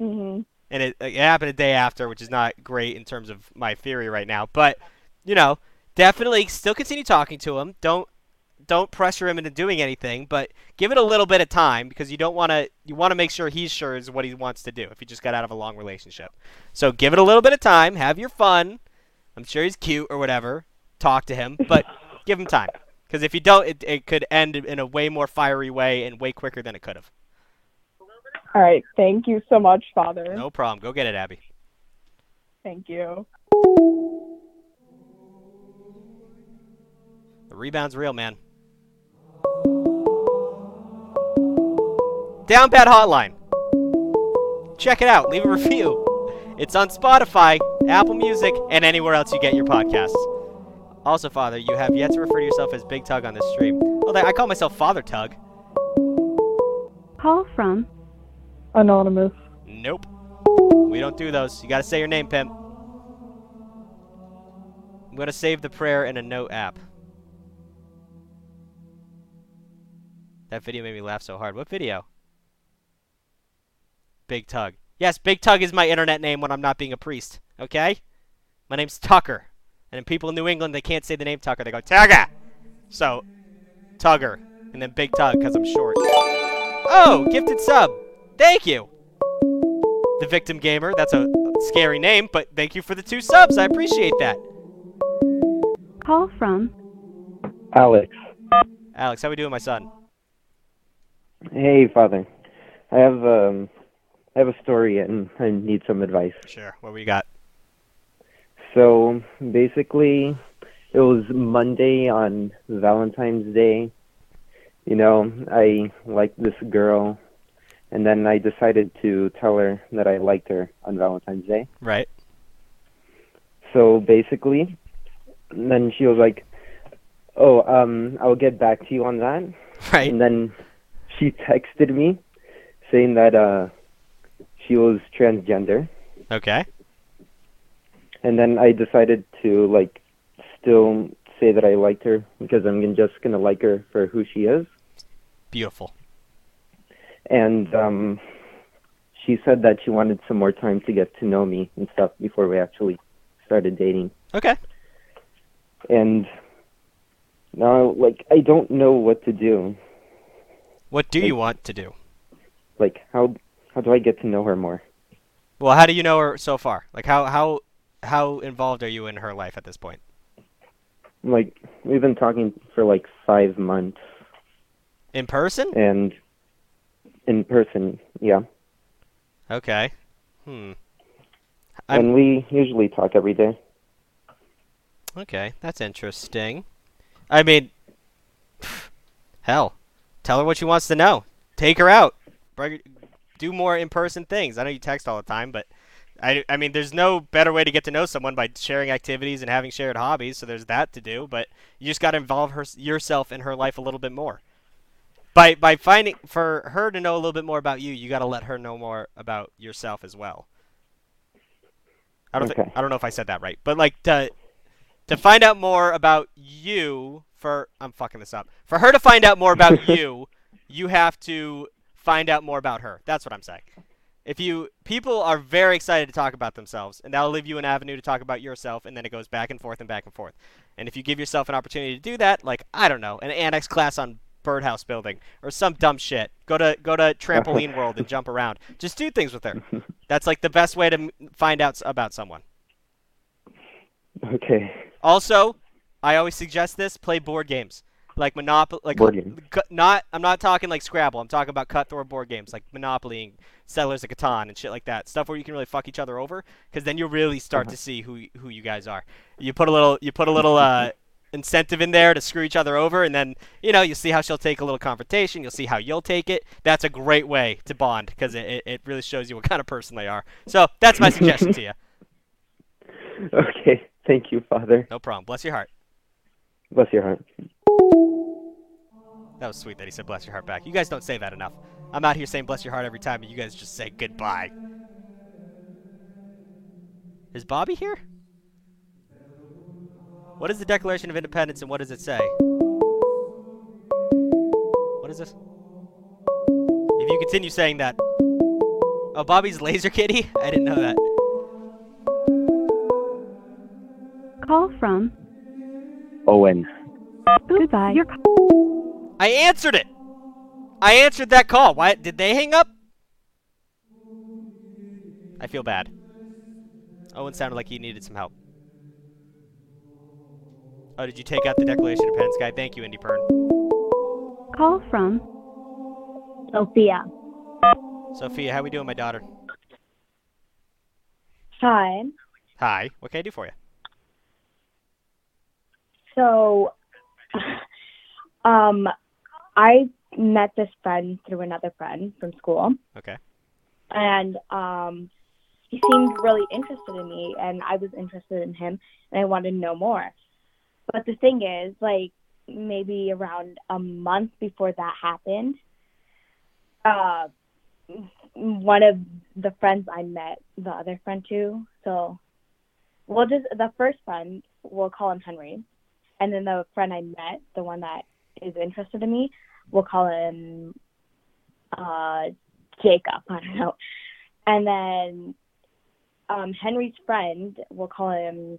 [SPEAKER 10] Mhm.
[SPEAKER 1] and it, it happened a day after, which is not great in terms of my theory right now. But you know, definitely still continue talking to him. Don't don't pressure him into doing anything, but give it a little bit of time because you don't want to. You want to make sure he's sure is what he wants to do if he just got out of a long relationship. So give it a little bit of time. Have your fun. I'm sure he's cute or whatever. Talk to him, but give him time because if you don't, it, it could end in a way more fiery way and way quicker than it could have.
[SPEAKER 10] All right, thank you so much, Father.
[SPEAKER 1] No problem. Go get it, Abby.
[SPEAKER 10] Thank you.
[SPEAKER 1] The rebound's real, man. Down Bad Hotline. Check it out. Leave a review. It's on Spotify, Apple Music, and anywhere else you get your podcasts. Also, Father, you have yet to refer to yourself as Big Tugg on this stream. Oh, I call myself Father Tugg.
[SPEAKER 2] Call from
[SPEAKER 10] Anonymous.
[SPEAKER 1] Nope. We don't do those. You gotta say your name, pimp. I'm gonna save the prayer in a note app. That video made me laugh so hard. What video? Big Tugg. Yes, Big Tugg is my internet name when I'm not being a priest. Okay? My name's Tucker. And then people in New England, they can't say the name Tucker. They go, Tugger! So, Tugger. And then Big Tug, because I'm short. Oh, gifted sub. Thank you. The Victim Gamer. That's a scary name, but thank you for the two subs. I appreciate that.
[SPEAKER 2] Call from
[SPEAKER 11] Alex.
[SPEAKER 1] Alex, how we doing, my son?
[SPEAKER 11] Hey, Father. I have um, I have a story and I need some advice.
[SPEAKER 1] Sure. What we got?
[SPEAKER 11] So basically, it was Monday on Valentine's Day. You know, I liked this girl, and then I decided to tell her that I liked her on Valentine's Day.
[SPEAKER 1] Right.
[SPEAKER 11] So basically, then she was like, "Oh, um, I'll get back to you on that."
[SPEAKER 1] Right.
[SPEAKER 11] And then she texted me saying that uh, she was transgender,
[SPEAKER 1] Okay.
[SPEAKER 11] and then I decided to like still say that I liked her because I'm just gonna like her for who she is.
[SPEAKER 1] Beautiful.
[SPEAKER 11] And um, she said that she wanted some more time to get to know me and stuff before we actually started dating.
[SPEAKER 1] Okay.
[SPEAKER 11] And now, like, I don't know what to do.
[SPEAKER 1] What do you want to do?
[SPEAKER 11] Like, how how do I get to know her more?
[SPEAKER 1] Well, how do you know her so far? Like, how how how involved are you in her life at this point?
[SPEAKER 11] Like, we've been talking for like five months,
[SPEAKER 1] In person?
[SPEAKER 11] and in person, yeah.
[SPEAKER 1] Okay. Hmm. I'm-
[SPEAKER 11] And we usually talk every day.
[SPEAKER 1] Okay, that's interesting. I mean, hell, tell her what she wants to know. Take her out. Bring Do more in-person things. I know you text all the time, but I, I mean, there's no better way to get to know someone by sharing activities and having shared hobbies. So there's that to do, but you just got to involve her yourself in her life a little bit more. By by finding for her to know a little bit more about you, you got to let her know more about yourself as well. I don't
[SPEAKER 11] Okay.
[SPEAKER 1] think I don't know if I said that right, but like to to find out more about you for I'm fucking this up. For her to find out more about you, you have to find out more about her. That's what I'm saying. If you people are very excited to talk about themselves, and that'll leave you an avenue to talk about yourself, and then it goes back and forth and back and forth. And if you give yourself an opportunity to do that, like I don't know, an annex class on birdhouse building or some dumb shit, go to go to trampoline world and jump around. Just do things with her. That's like the best way to find out about someone.
[SPEAKER 11] Okay.
[SPEAKER 1] Also, I always suggest this: play board games like Monopoly. Like
[SPEAKER 11] Board games.
[SPEAKER 1] cu- not, I'm not talking like Scrabble. I'm talking about cutthroat board games like Monopoly, and Settlers of Catan, and shit like that. Stuff where you can really fuck each other over, because then you'll really start
[SPEAKER 11] Uh-huh.
[SPEAKER 1] to see who who you guys are. You put a little, you put a little uh, incentive in there to screw each other over, and then you know you'll see how she'll take a little confrontation. You'll see how you'll take it. That's a great way to bond because it, it, it really shows you what kind of person they are. So that's my suggestion to you.
[SPEAKER 11] Okay. Thank you, Father.
[SPEAKER 1] No problem. Bless your heart.
[SPEAKER 11] Bless your heart.
[SPEAKER 1] That was sweet that he said bless your heart back. You guys don't say that enough. I'm out here saying bless your heart every time, and you guys just say goodbye. Is Bobby here? What is the Declaration of Independence and what does it say? What is this? If you continue saying that. Oh, Bobby's Laser Kitty? I didn't know that.
[SPEAKER 2] Call from.
[SPEAKER 11] Owen.
[SPEAKER 2] Goodbye. Your
[SPEAKER 1] I answered it! I answered that call. Why did they hang up? I feel bad. Owen sounded like he needed some help. Oh, did you take out the Declaration of Independence guy? Thank you, Indy Pern.
[SPEAKER 2] call from.
[SPEAKER 12] Sophia.
[SPEAKER 1] Sophia, how we doing, my daughter?
[SPEAKER 12] Hi.
[SPEAKER 1] Hi. What can I do for you?
[SPEAKER 12] So, um, I met this friend through another friend from school,
[SPEAKER 1] Okay.
[SPEAKER 12] and um, he seemed really interested in me, and I was interested in him, and I wanted to know more. But the thing is, like, maybe around a month before that happened, uh, one of the friends I met, the other friend too, so we'll just the first friend, we'll call him Henry, and then the friend I met, the one that is interested in me, we'll call him uh, Jacob. I don't know, and then um, Henry's friend, we'll call him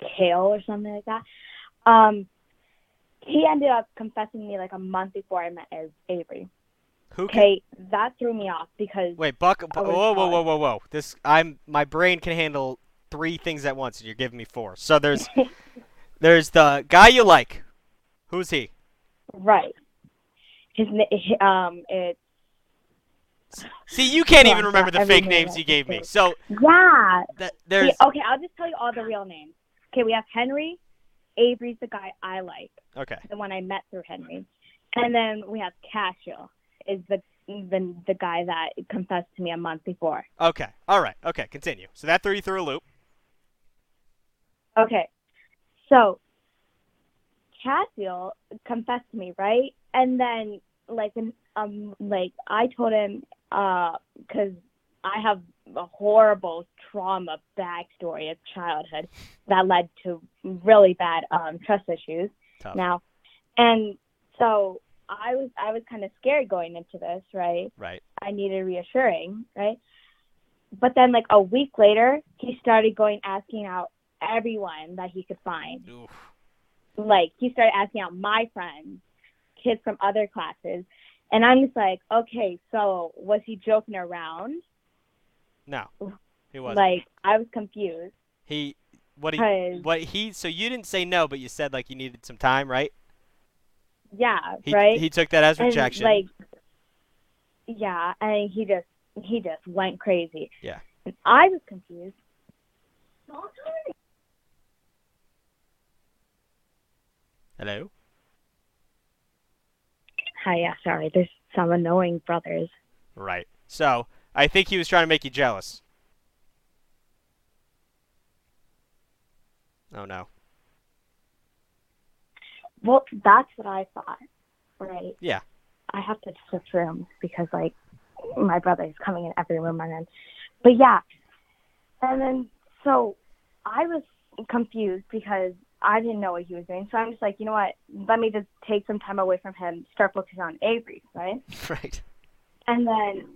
[SPEAKER 12] Kale or something like that. Um, he ended up confessing to me like a month before I met as Avery.
[SPEAKER 1] Who can
[SPEAKER 12] Okay, that threw me off because
[SPEAKER 1] Wait, Buck
[SPEAKER 12] I
[SPEAKER 1] whoa, whoa, whoa, whoa, whoa. This I'm my brain can handle three things at once and you're giving me four. So there's there's the guy you like. Who's he?
[SPEAKER 12] Right, his na- hi- um, it's
[SPEAKER 1] See, you can't
[SPEAKER 12] Yeah,
[SPEAKER 1] even remember the fake
[SPEAKER 12] name
[SPEAKER 1] names you gave me. So
[SPEAKER 12] yeah.
[SPEAKER 1] th-
[SPEAKER 12] See,
[SPEAKER 1] there's
[SPEAKER 12] okay, I'll just tell you all the real names. Okay, we have Henry. Avery's the guy I like,
[SPEAKER 1] okay.
[SPEAKER 12] the one I met through Henry, and then we have Casual is the the the guy that confessed to me a month before.
[SPEAKER 1] Okay. All right. Okay. Continue. So that threw you through a loop.
[SPEAKER 12] Okay, so Casual confessed to me, right? And then like um like I told him uh because I have a horrible trauma backstory of childhood that led to really bad um trust issues
[SPEAKER 1] Tough.
[SPEAKER 12] now, and so I was I was kind of scared going into this, right?
[SPEAKER 1] Right.
[SPEAKER 12] I needed reassuring, right? But then, like a week later, he started going asking out everyone that he could find.
[SPEAKER 1] Oof.
[SPEAKER 12] Like he started asking out my friends, kids from other classes, and I'm just like, okay, so was he joking around?
[SPEAKER 1] No. He wasn't.
[SPEAKER 12] Like I was confused
[SPEAKER 1] he what he what he so you didn't say no, but you said like you needed some time, right?
[SPEAKER 12] yeah,
[SPEAKER 1] He
[SPEAKER 12] right.
[SPEAKER 1] he took that as
[SPEAKER 12] and
[SPEAKER 1] rejection.
[SPEAKER 12] like, yeah, and he just he just went crazy.
[SPEAKER 1] Yeah.
[SPEAKER 12] And I was confused.
[SPEAKER 1] Hello?
[SPEAKER 12] Hi, yeah, sorry. There's some annoying brothers.
[SPEAKER 1] Right. So, I think he was trying to make you jealous. Oh, no.
[SPEAKER 12] Well, that's what I thought, right?
[SPEAKER 1] Yeah.
[SPEAKER 12] I have to switch rooms because, like, my brother is coming in every room I'm in. But yeah. And then, so I was confused because I didn't know what he was doing. So I'm just like, you know what? Let me just take some time away from him, start focusing on Avery, right?
[SPEAKER 1] Right.
[SPEAKER 12] And then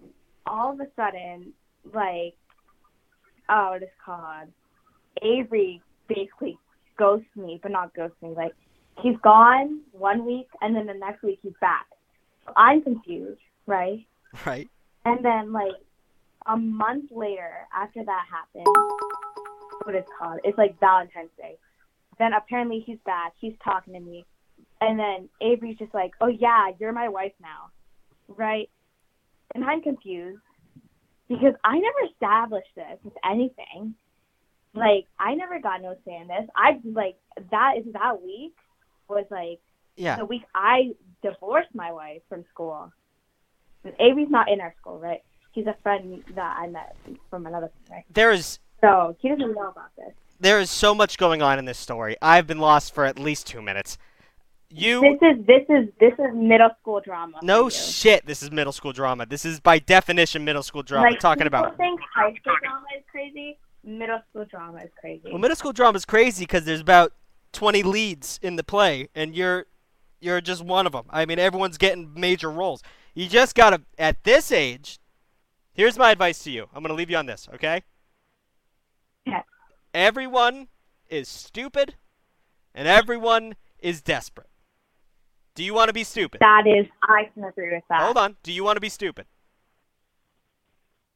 [SPEAKER 12] all of a sudden, like, oh, what is called? Avery basically ghosts me, but not ghosts me. Like, he's gone one week, and then the next week he's back. So I'm confused, right?
[SPEAKER 1] Right.
[SPEAKER 12] And then, like, a month later, after that happened, what it's called? It's like Valentine's Day. Then apparently he's back. He's talking to me. And then Avery's just like, oh, yeah, you're my wife now. Right? And I'm confused because I never established this with anything. Like, I never got no say in this. I, like, that is that week was like
[SPEAKER 1] Yeah.
[SPEAKER 12] the week I divorced my wife from school. And Avery's not in our school, right? He's a friend that I met from another right?
[SPEAKER 1] There is
[SPEAKER 12] So he doesn't know about this.
[SPEAKER 1] There is so much going on in this story. I've been lost for at least two minutes. You
[SPEAKER 12] This is this is this is middle school drama.
[SPEAKER 1] no shit. This is middle school drama. This is by definition middle school drama.
[SPEAKER 12] Like,
[SPEAKER 1] talking about
[SPEAKER 12] think high school drama is crazy. Middle school drama is crazy.
[SPEAKER 1] well, middle school drama is crazy because there's about 20 leads in the play, and you're you're just one of them. I mean, everyone's getting major roles. You just gotta at this age. Here's my advice to you. I'm gonna leave you on this, okay?
[SPEAKER 12] Yeah.
[SPEAKER 1] Everyone is stupid, and everyone is desperate. Do you want to be stupid?
[SPEAKER 12] That is, I can agree with that.
[SPEAKER 1] Hold on. Do you want to be stupid?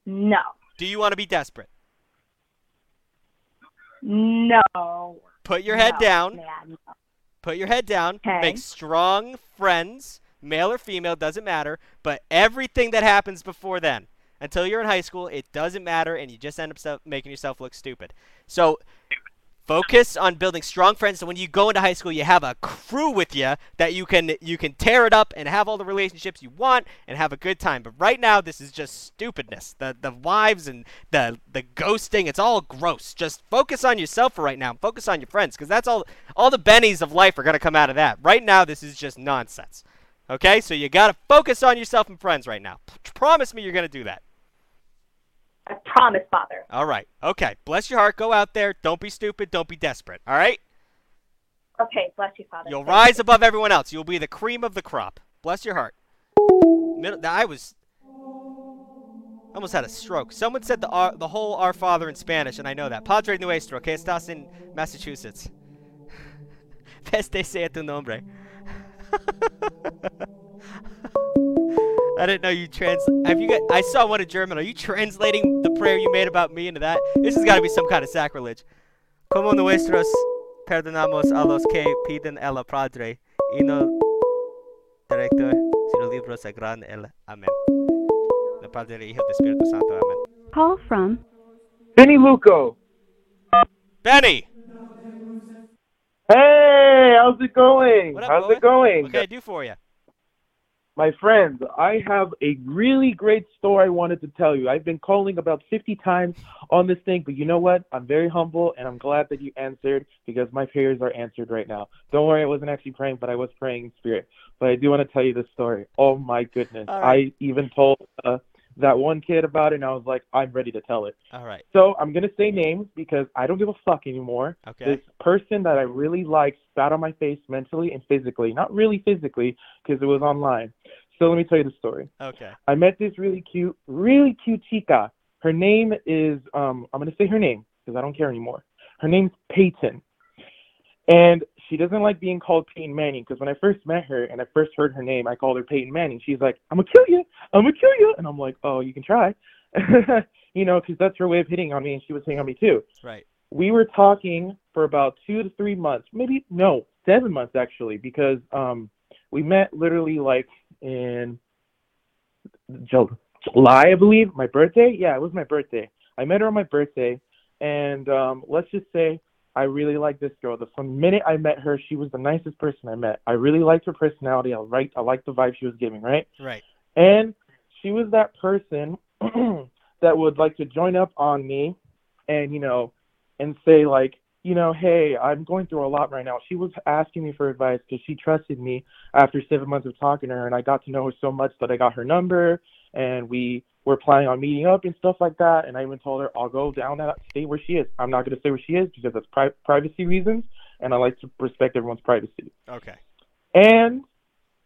[SPEAKER 12] No,
[SPEAKER 1] Do you want to be desperate?
[SPEAKER 12] no.
[SPEAKER 1] Put your head
[SPEAKER 12] No,
[SPEAKER 1] down.
[SPEAKER 12] Man, no.
[SPEAKER 1] Put your head down.
[SPEAKER 12] Okay.
[SPEAKER 1] Make strong friends, male or female, doesn't matter. But everything that happens before then, until you're in high school, it doesn't matter, and you just end up making yourself look stupid. So focus on building strong friends. So when you go into high school, you have a crew with you that you can you can tear it up and have all the relationships you want and have a good time. But right now, this is just stupidness. The the wives and the the ghosting, it's all gross. Just focus on yourself for right now. Focus on your friends, because that's all all the bennies of life are gonna come out of that. Right now, this is just nonsense. Okay, so you gotta focus on yourself and friends right now. P- promise me you're gonna do that.
[SPEAKER 12] I promise, Father.
[SPEAKER 1] All right. Okay. Bless your heart. Go out there. Don't be stupid. Don't be desperate. All right.
[SPEAKER 12] Okay, bless you, Father.
[SPEAKER 1] You'll
[SPEAKER 12] Thank
[SPEAKER 1] rise
[SPEAKER 12] you.
[SPEAKER 1] above everyone else. You'll be the cream of the crop. Bless your heart. Middle, I was almost had a stroke. Someone said the our, the whole Our Father in Spanish, and I know that. Padre nuestro, que estás in Massachusetts. Peste sea tu nombre. I didn't know you trans. Have you got? I saw one in German. Are you translating the prayer you made about me into that? This has got to be some kind of sacrilege. Como nuestros perdonamos a los que piden el Padre y no director sino libro sagrado el Amén. El Padre, el Hijo, el Espíritu Santo. Amén.
[SPEAKER 2] Call from
[SPEAKER 13] Benny Luco.
[SPEAKER 1] Benny,
[SPEAKER 13] Hey, how's it going?
[SPEAKER 1] up,
[SPEAKER 13] how's
[SPEAKER 1] boy?
[SPEAKER 13] it going?
[SPEAKER 1] What can I do for you?
[SPEAKER 13] My friends, I have a really great story I wanted to tell you. I've been calling about 50 times on this thing, but you know what? I'm very humble and I'm glad that you answered because my prayers are answered right now. Don't worry, I wasn't actually praying, but I was praying in spirit. But I do want to tell you this story. Oh my goodness.
[SPEAKER 1] Right.
[SPEAKER 13] I even told uh, that one kid about it and I was like, I'm ready to tell it.
[SPEAKER 1] All right.
[SPEAKER 13] So I'm gonna say names because I don't give a fuck anymore.
[SPEAKER 1] Okay.
[SPEAKER 13] This person that I really liked spat on my face mentally and physically. Not really physically because it was online. So let me tell you the story.
[SPEAKER 1] Okay.
[SPEAKER 13] I met this really cute, really cute chica. Her name is um I'm gonna say her name because I don't care anymore. Her name's Peyton. And she doesn't like being called Peyton Manning because when I first met her and I first heard her name, I called her Peyton Manning. She's like, I'm gonna kill you, I'm gonna kill you, and I'm like, oh, you can try, you know, because that's her way of hitting on me, and she was hitting on me too.
[SPEAKER 1] Right.
[SPEAKER 13] We were talking for about two to three months, maybe no, seven months actually, because um we met literally like in July, I believe, my birthday. Yeah, it was my birthday. I met her on my birthday, and um, let's just say I really like this girl. The from the minute I met her, she was the nicest person I met. I really liked her personality. I liked I liked the vibe she was giving, right?
[SPEAKER 1] Right.
[SPEAKER 13] And she was that person that would like to join up on me and, you know, and say like, you know, hey, I'm going through a lot right now. She was asking me for advice because she trusted me after seven months of talking to her, and I got to know her so much that I got her number, and we were planning on meeting up and stuff like that. And I even told her I'll go down that state where she is. I'm not going to say where she is because that's pri- privacy reasons, and I like to respect everyone's privacy.
[SPEAKER 1] Okay.
[SPEAKER 13] And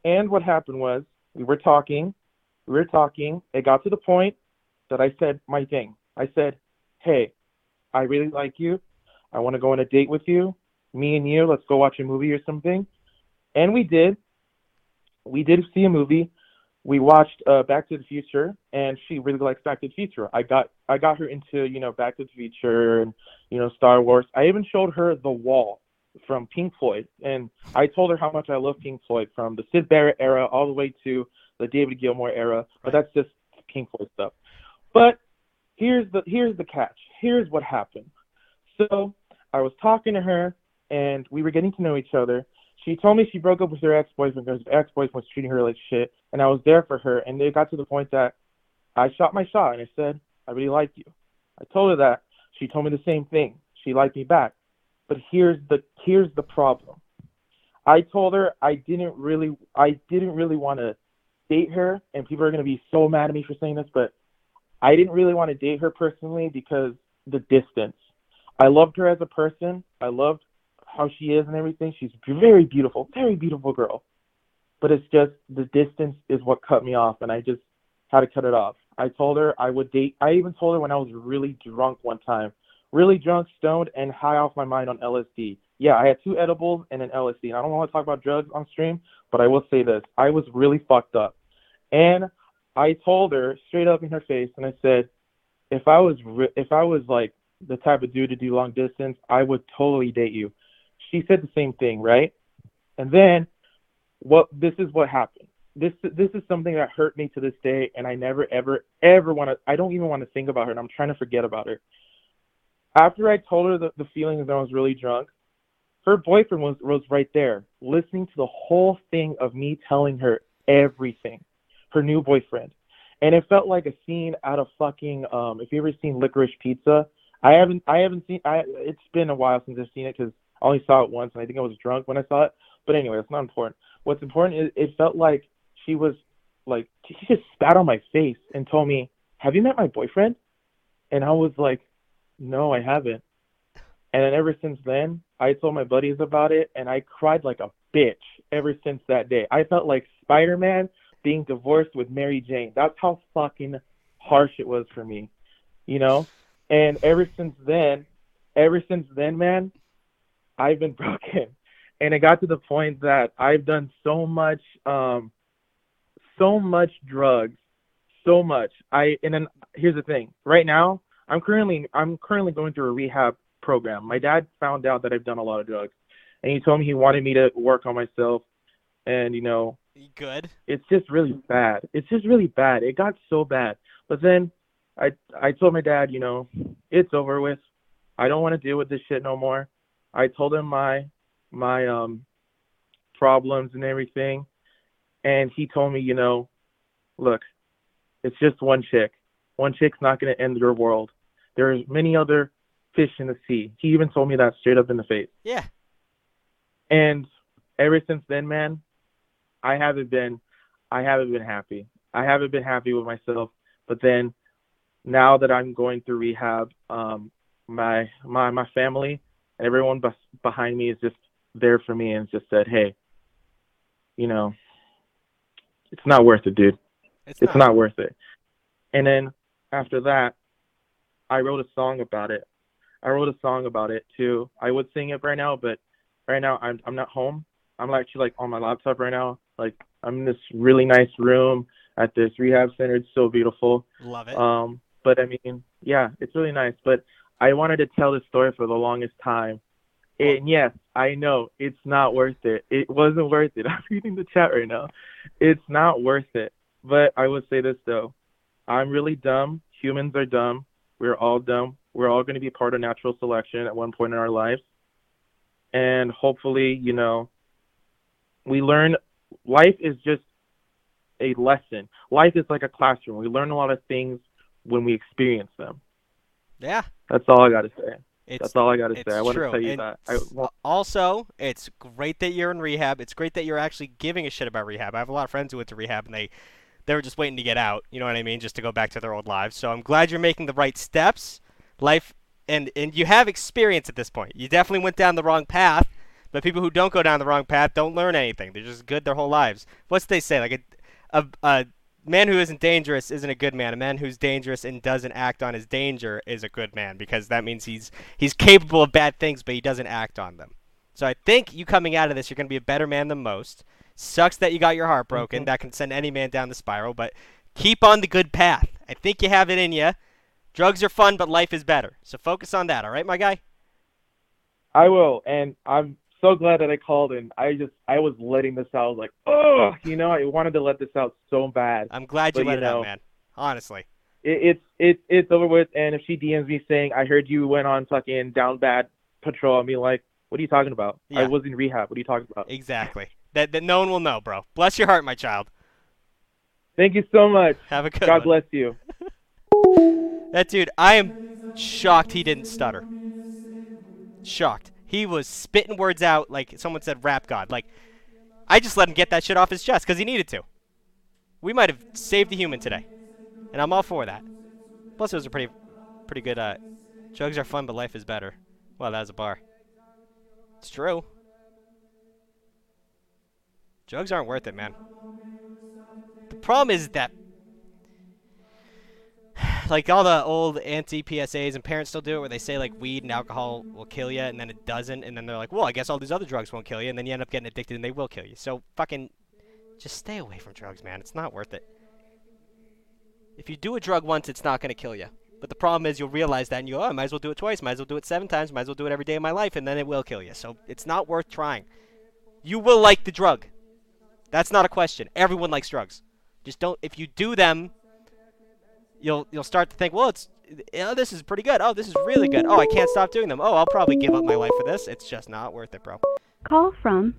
[SPEAKER 13] and what happened was we were talking, we were talking. It got to the point that I said my thing. I said, "Hey, I really like you. I want to go on a date with you. Me and you, let's go watch a movie or something." And we did. We did see a movie. We watched uh, Back to the Future, and she really likes Back to the Future. I got I got her into you know Back to the Future and you know Star Wars. I even showed her The Wall from Pink Floyd, and I told her how much I love Pink Floyd from the Syd Barrett era all the way to the David Gilmour era. But that's just Pink Floyd stuff. But here's the here's the catch. Here's what happened. So I was talking to her, and we were getting to know each other. She told me she broke up with her ex-boyfriend because her ex-boyfriend was treating her like shit, and I was there for her. And it got to the point that I shot my shot, and I said, "I really like you." I told her that. She told me the same thing. She liked me back. But here's the here's the problem. I told her I didn't really I didn't really want to date her, and people are gonna be so mad at me for saying this, but I didn't really want to date her personally because the distance. I loved her as a person. I loved how she is and everything. She's very beautiful, very beautiful girl. But it's just the distance is what cut me off, and I just had to cut it off. I told her I would date. I even told her when I was really drunk one time, really drunk, stoned, and high off my mind on LSD. Yeah, I had two edibles and an LSD. And I don't want to talk about drugs on stream, but I will say this: I was really fucked up, and I told her straight up in her face, and I said, if I was if I was like the type of dude to do long distance, I would totally date you. She said the same thing, right? And then what this is what happened. This this is something that hurt me to this day and I never ever ever want to I don't even want to think about her and I'm trying to forget about her. After I told her the, the feelings that I was really drunk, her boyfriend was was right there, listening to the whole thing of me telling her everything. Her new boyfriend. And it felt like a scene out of fucking um if you ever seen Licorice Pizza, I haven't I haven't seen I it's been a while since I've seen it cuz I only saw it once and I think I was drunk when I saw it. But anyway, it's not important. What's important is it felt like she was like she just spat on my face and told me, "Have you met my boyfriend?" And I was like, "No, I haven't." And then ever since then, I told my buddies about it and I cried like a bitch ever since that day. I felt like Spider-Man being divorced with Mary Jane. That's how fucking harsh it was for me. You know? And ever since then, ever since then, man, I've been broken. And it got to the point that I've done so much um so much drugs, so much. I and then here's the thing. Right now, I'm currently I'm currently going through a rehab program. My dad found out that I've done a lot of drugs and he told me he wanted me to work on myself and you know
[SPEAKER 1] Good.
[SPEAKER 13] it's just really bad. It's just really bad. It got so bad. But then I I told my dad, you know, it's over with. I don't want to deal with this shit no more. I told him my my um problems and everything and he told me, you know, look, it's just one chick. One chick's not going to end your world. There's many other fish in the sea. He even told me that straight up in the face.
[SPEAKER 1] Yeah.
[SPEAKER 13] And ever since then, man, I haven't been I haven't been happy. I haven't been happy with myself. But then now that I'm going through rehab, um my my my family, everyone behind me is just there for me and just said, "Hey, you know, it's not worth it, dude.
[SPEAKER 1] It's,
[SPEAKER 13] It's not worth it." And then after that, I wrote a song about it. I wrote a song about it too. I would sing it right now, but right now I'm I'm not home. I'm actually like on my laptop right now. Like I'm in this really nice room at this rehab center. It's so beautiful.
[SPEAKER 1] Love it.
[SPEAKER 13] Um, but I mean, yeah, it's really nice. But I wanted to tell this story for the longest time. And yes, I know it's not worth it. It wasn't worth it. I'm reading the chat right now. It's not worth it. But I would say this though. I'm really dumb. Humans are dumb. We're all dumb. We're all going to be part of natural selection at one point in our lives. And hopefully, you know, we learn life is just a lesson. Life is like a classroom. We learn a lot of things when we experience them.
[SPEAKER 1] Yeah.
[SPEAKER 13] That's all I got to say.
[SPEAKER 1] It's,
[SPEAKER 13] That's all I got to say. I want to tell you
[SPEAKER 1] And
[SPEAKER 13] that. I, well,
[SPEAKER 1] also, it's great that you're in rehab. It's great that you're actually giving a shit about rehab. I have a lot of friends who went to rehab and they they were just waiting to get out. You know what I mean? Just to go back to their old lives. So I'm glad you're making the right steps. Life and and you have experience at this point. You definitely went down the wrong path. But people who don't go down the wrong path don't learn anything. They're just good their whole lives. What's they say? Like a a, a man who isn't dangerous isn't a good man. A man who's dangerous and doesn't act on his danger is a good man because that means he's he's capable of bad things, but he doesn't act on them. So I think you coming out of this, you're going to be a better man than most. Sucks that you got your heart broken. Mm-hmm. That can send any man down the spiral, but keep on the good path. I think you have it in you. Drugs are fun, but life is better. So focus on that, all right, my guy?
[SPEAKER 13] I will, and I'm so glad that I called in. I just I was letting this out. I like, oh, you know, I wanted to let this out so bad.
[SPEAKER 1] I'm glad you
[SPEAKER 13] But,
[SPEAKER 1] let
[SPEAKER 13] you
[SPEAKER 1] it out, man. Honestly.
[SPEAKER 13] It, it's it's it's over with. And if she DMs me saying I heard you went on fucking down bad patrol, I'll be like, what are you talking about? I was in rehab. What are you talking about?
[SPEAKER 1] Exactly. That that no one will know, bro. Bless your heart, my child.
[SPEAKER 13] Thank you so much.
[SPEAKER 1] Have a good
[SPEAKER 13] God
[SPEAKER 1] one.
[SPEAKER 13] bless you.
[SPEAKER 1] That dude, I am shocked he didn't stutter. Shocked. He was spitting words out like someone said rap god. Like I just let him get that shit off his chest cuz he needed to. We might have saved a human today. And I'm all for that. Plus it was a pretty pretty good uh drugs are fun but life is better. Well, that was a bar. It's true. Drugs aren't worth it, man. The problem is that like all the old anti PSAs and parents still do it where they say like weed and alcohol will kill you and then it doesn't and then they're like, well, I guess all these other drugs won't kill you and then you end up getting addicted and they will kill you. So fucking just stay away from drugs, man. It's not worth it. If you do a drug once, it's not going to kill you. But the problem is you'll realize that and you go, oh, I might as well do it twice, might as well do it seven times, might as well do it every day of my life and then it will kill you. So it's not worth trying. You will like the drug. That's not a question. Everyone likes drugs. Just don't if you do them you'll you'll start to think, well, it's oh, this is pretty good. Oh, this is really good. Oh, I can't stop doing them. Oh, I'll probably give up my life for this. It's just not worth it, bro.
[SPEAKER 2] Call from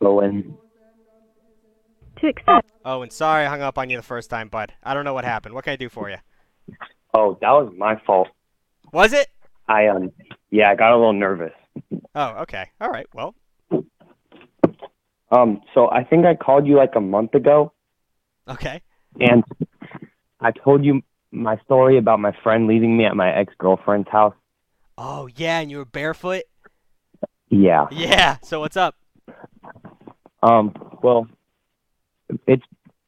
[SPEAKER 14] Owen.
[SPEAKER 2] to accept.
[SPEAKER 1] Oh, and sorry I hung up on you the first time, bud. I don't know what happened. What can I do for you?
[SPEAKER 14] Oh, that was my fault.
[SPEAKER 1] Was it?
[SPEAKER 14] I um yeah, I got a little nervous.
[SPEAKER 1] Oh, okay. All right. Well,
[SPEAKER 14] Um so I think I called you like a month ago
[SPEAKER 1] okay.
[SPEAKER 14] and I told you my story about my friend leaving me at my ex-girlfriend's house.
[SPEAKER 1] Oh, yeah, and you were barefoot?
[SPEAKER 14] Yeah.
[SPEAKER 1] Yeah. So what's up?
[SPEAKER 14] Um well it's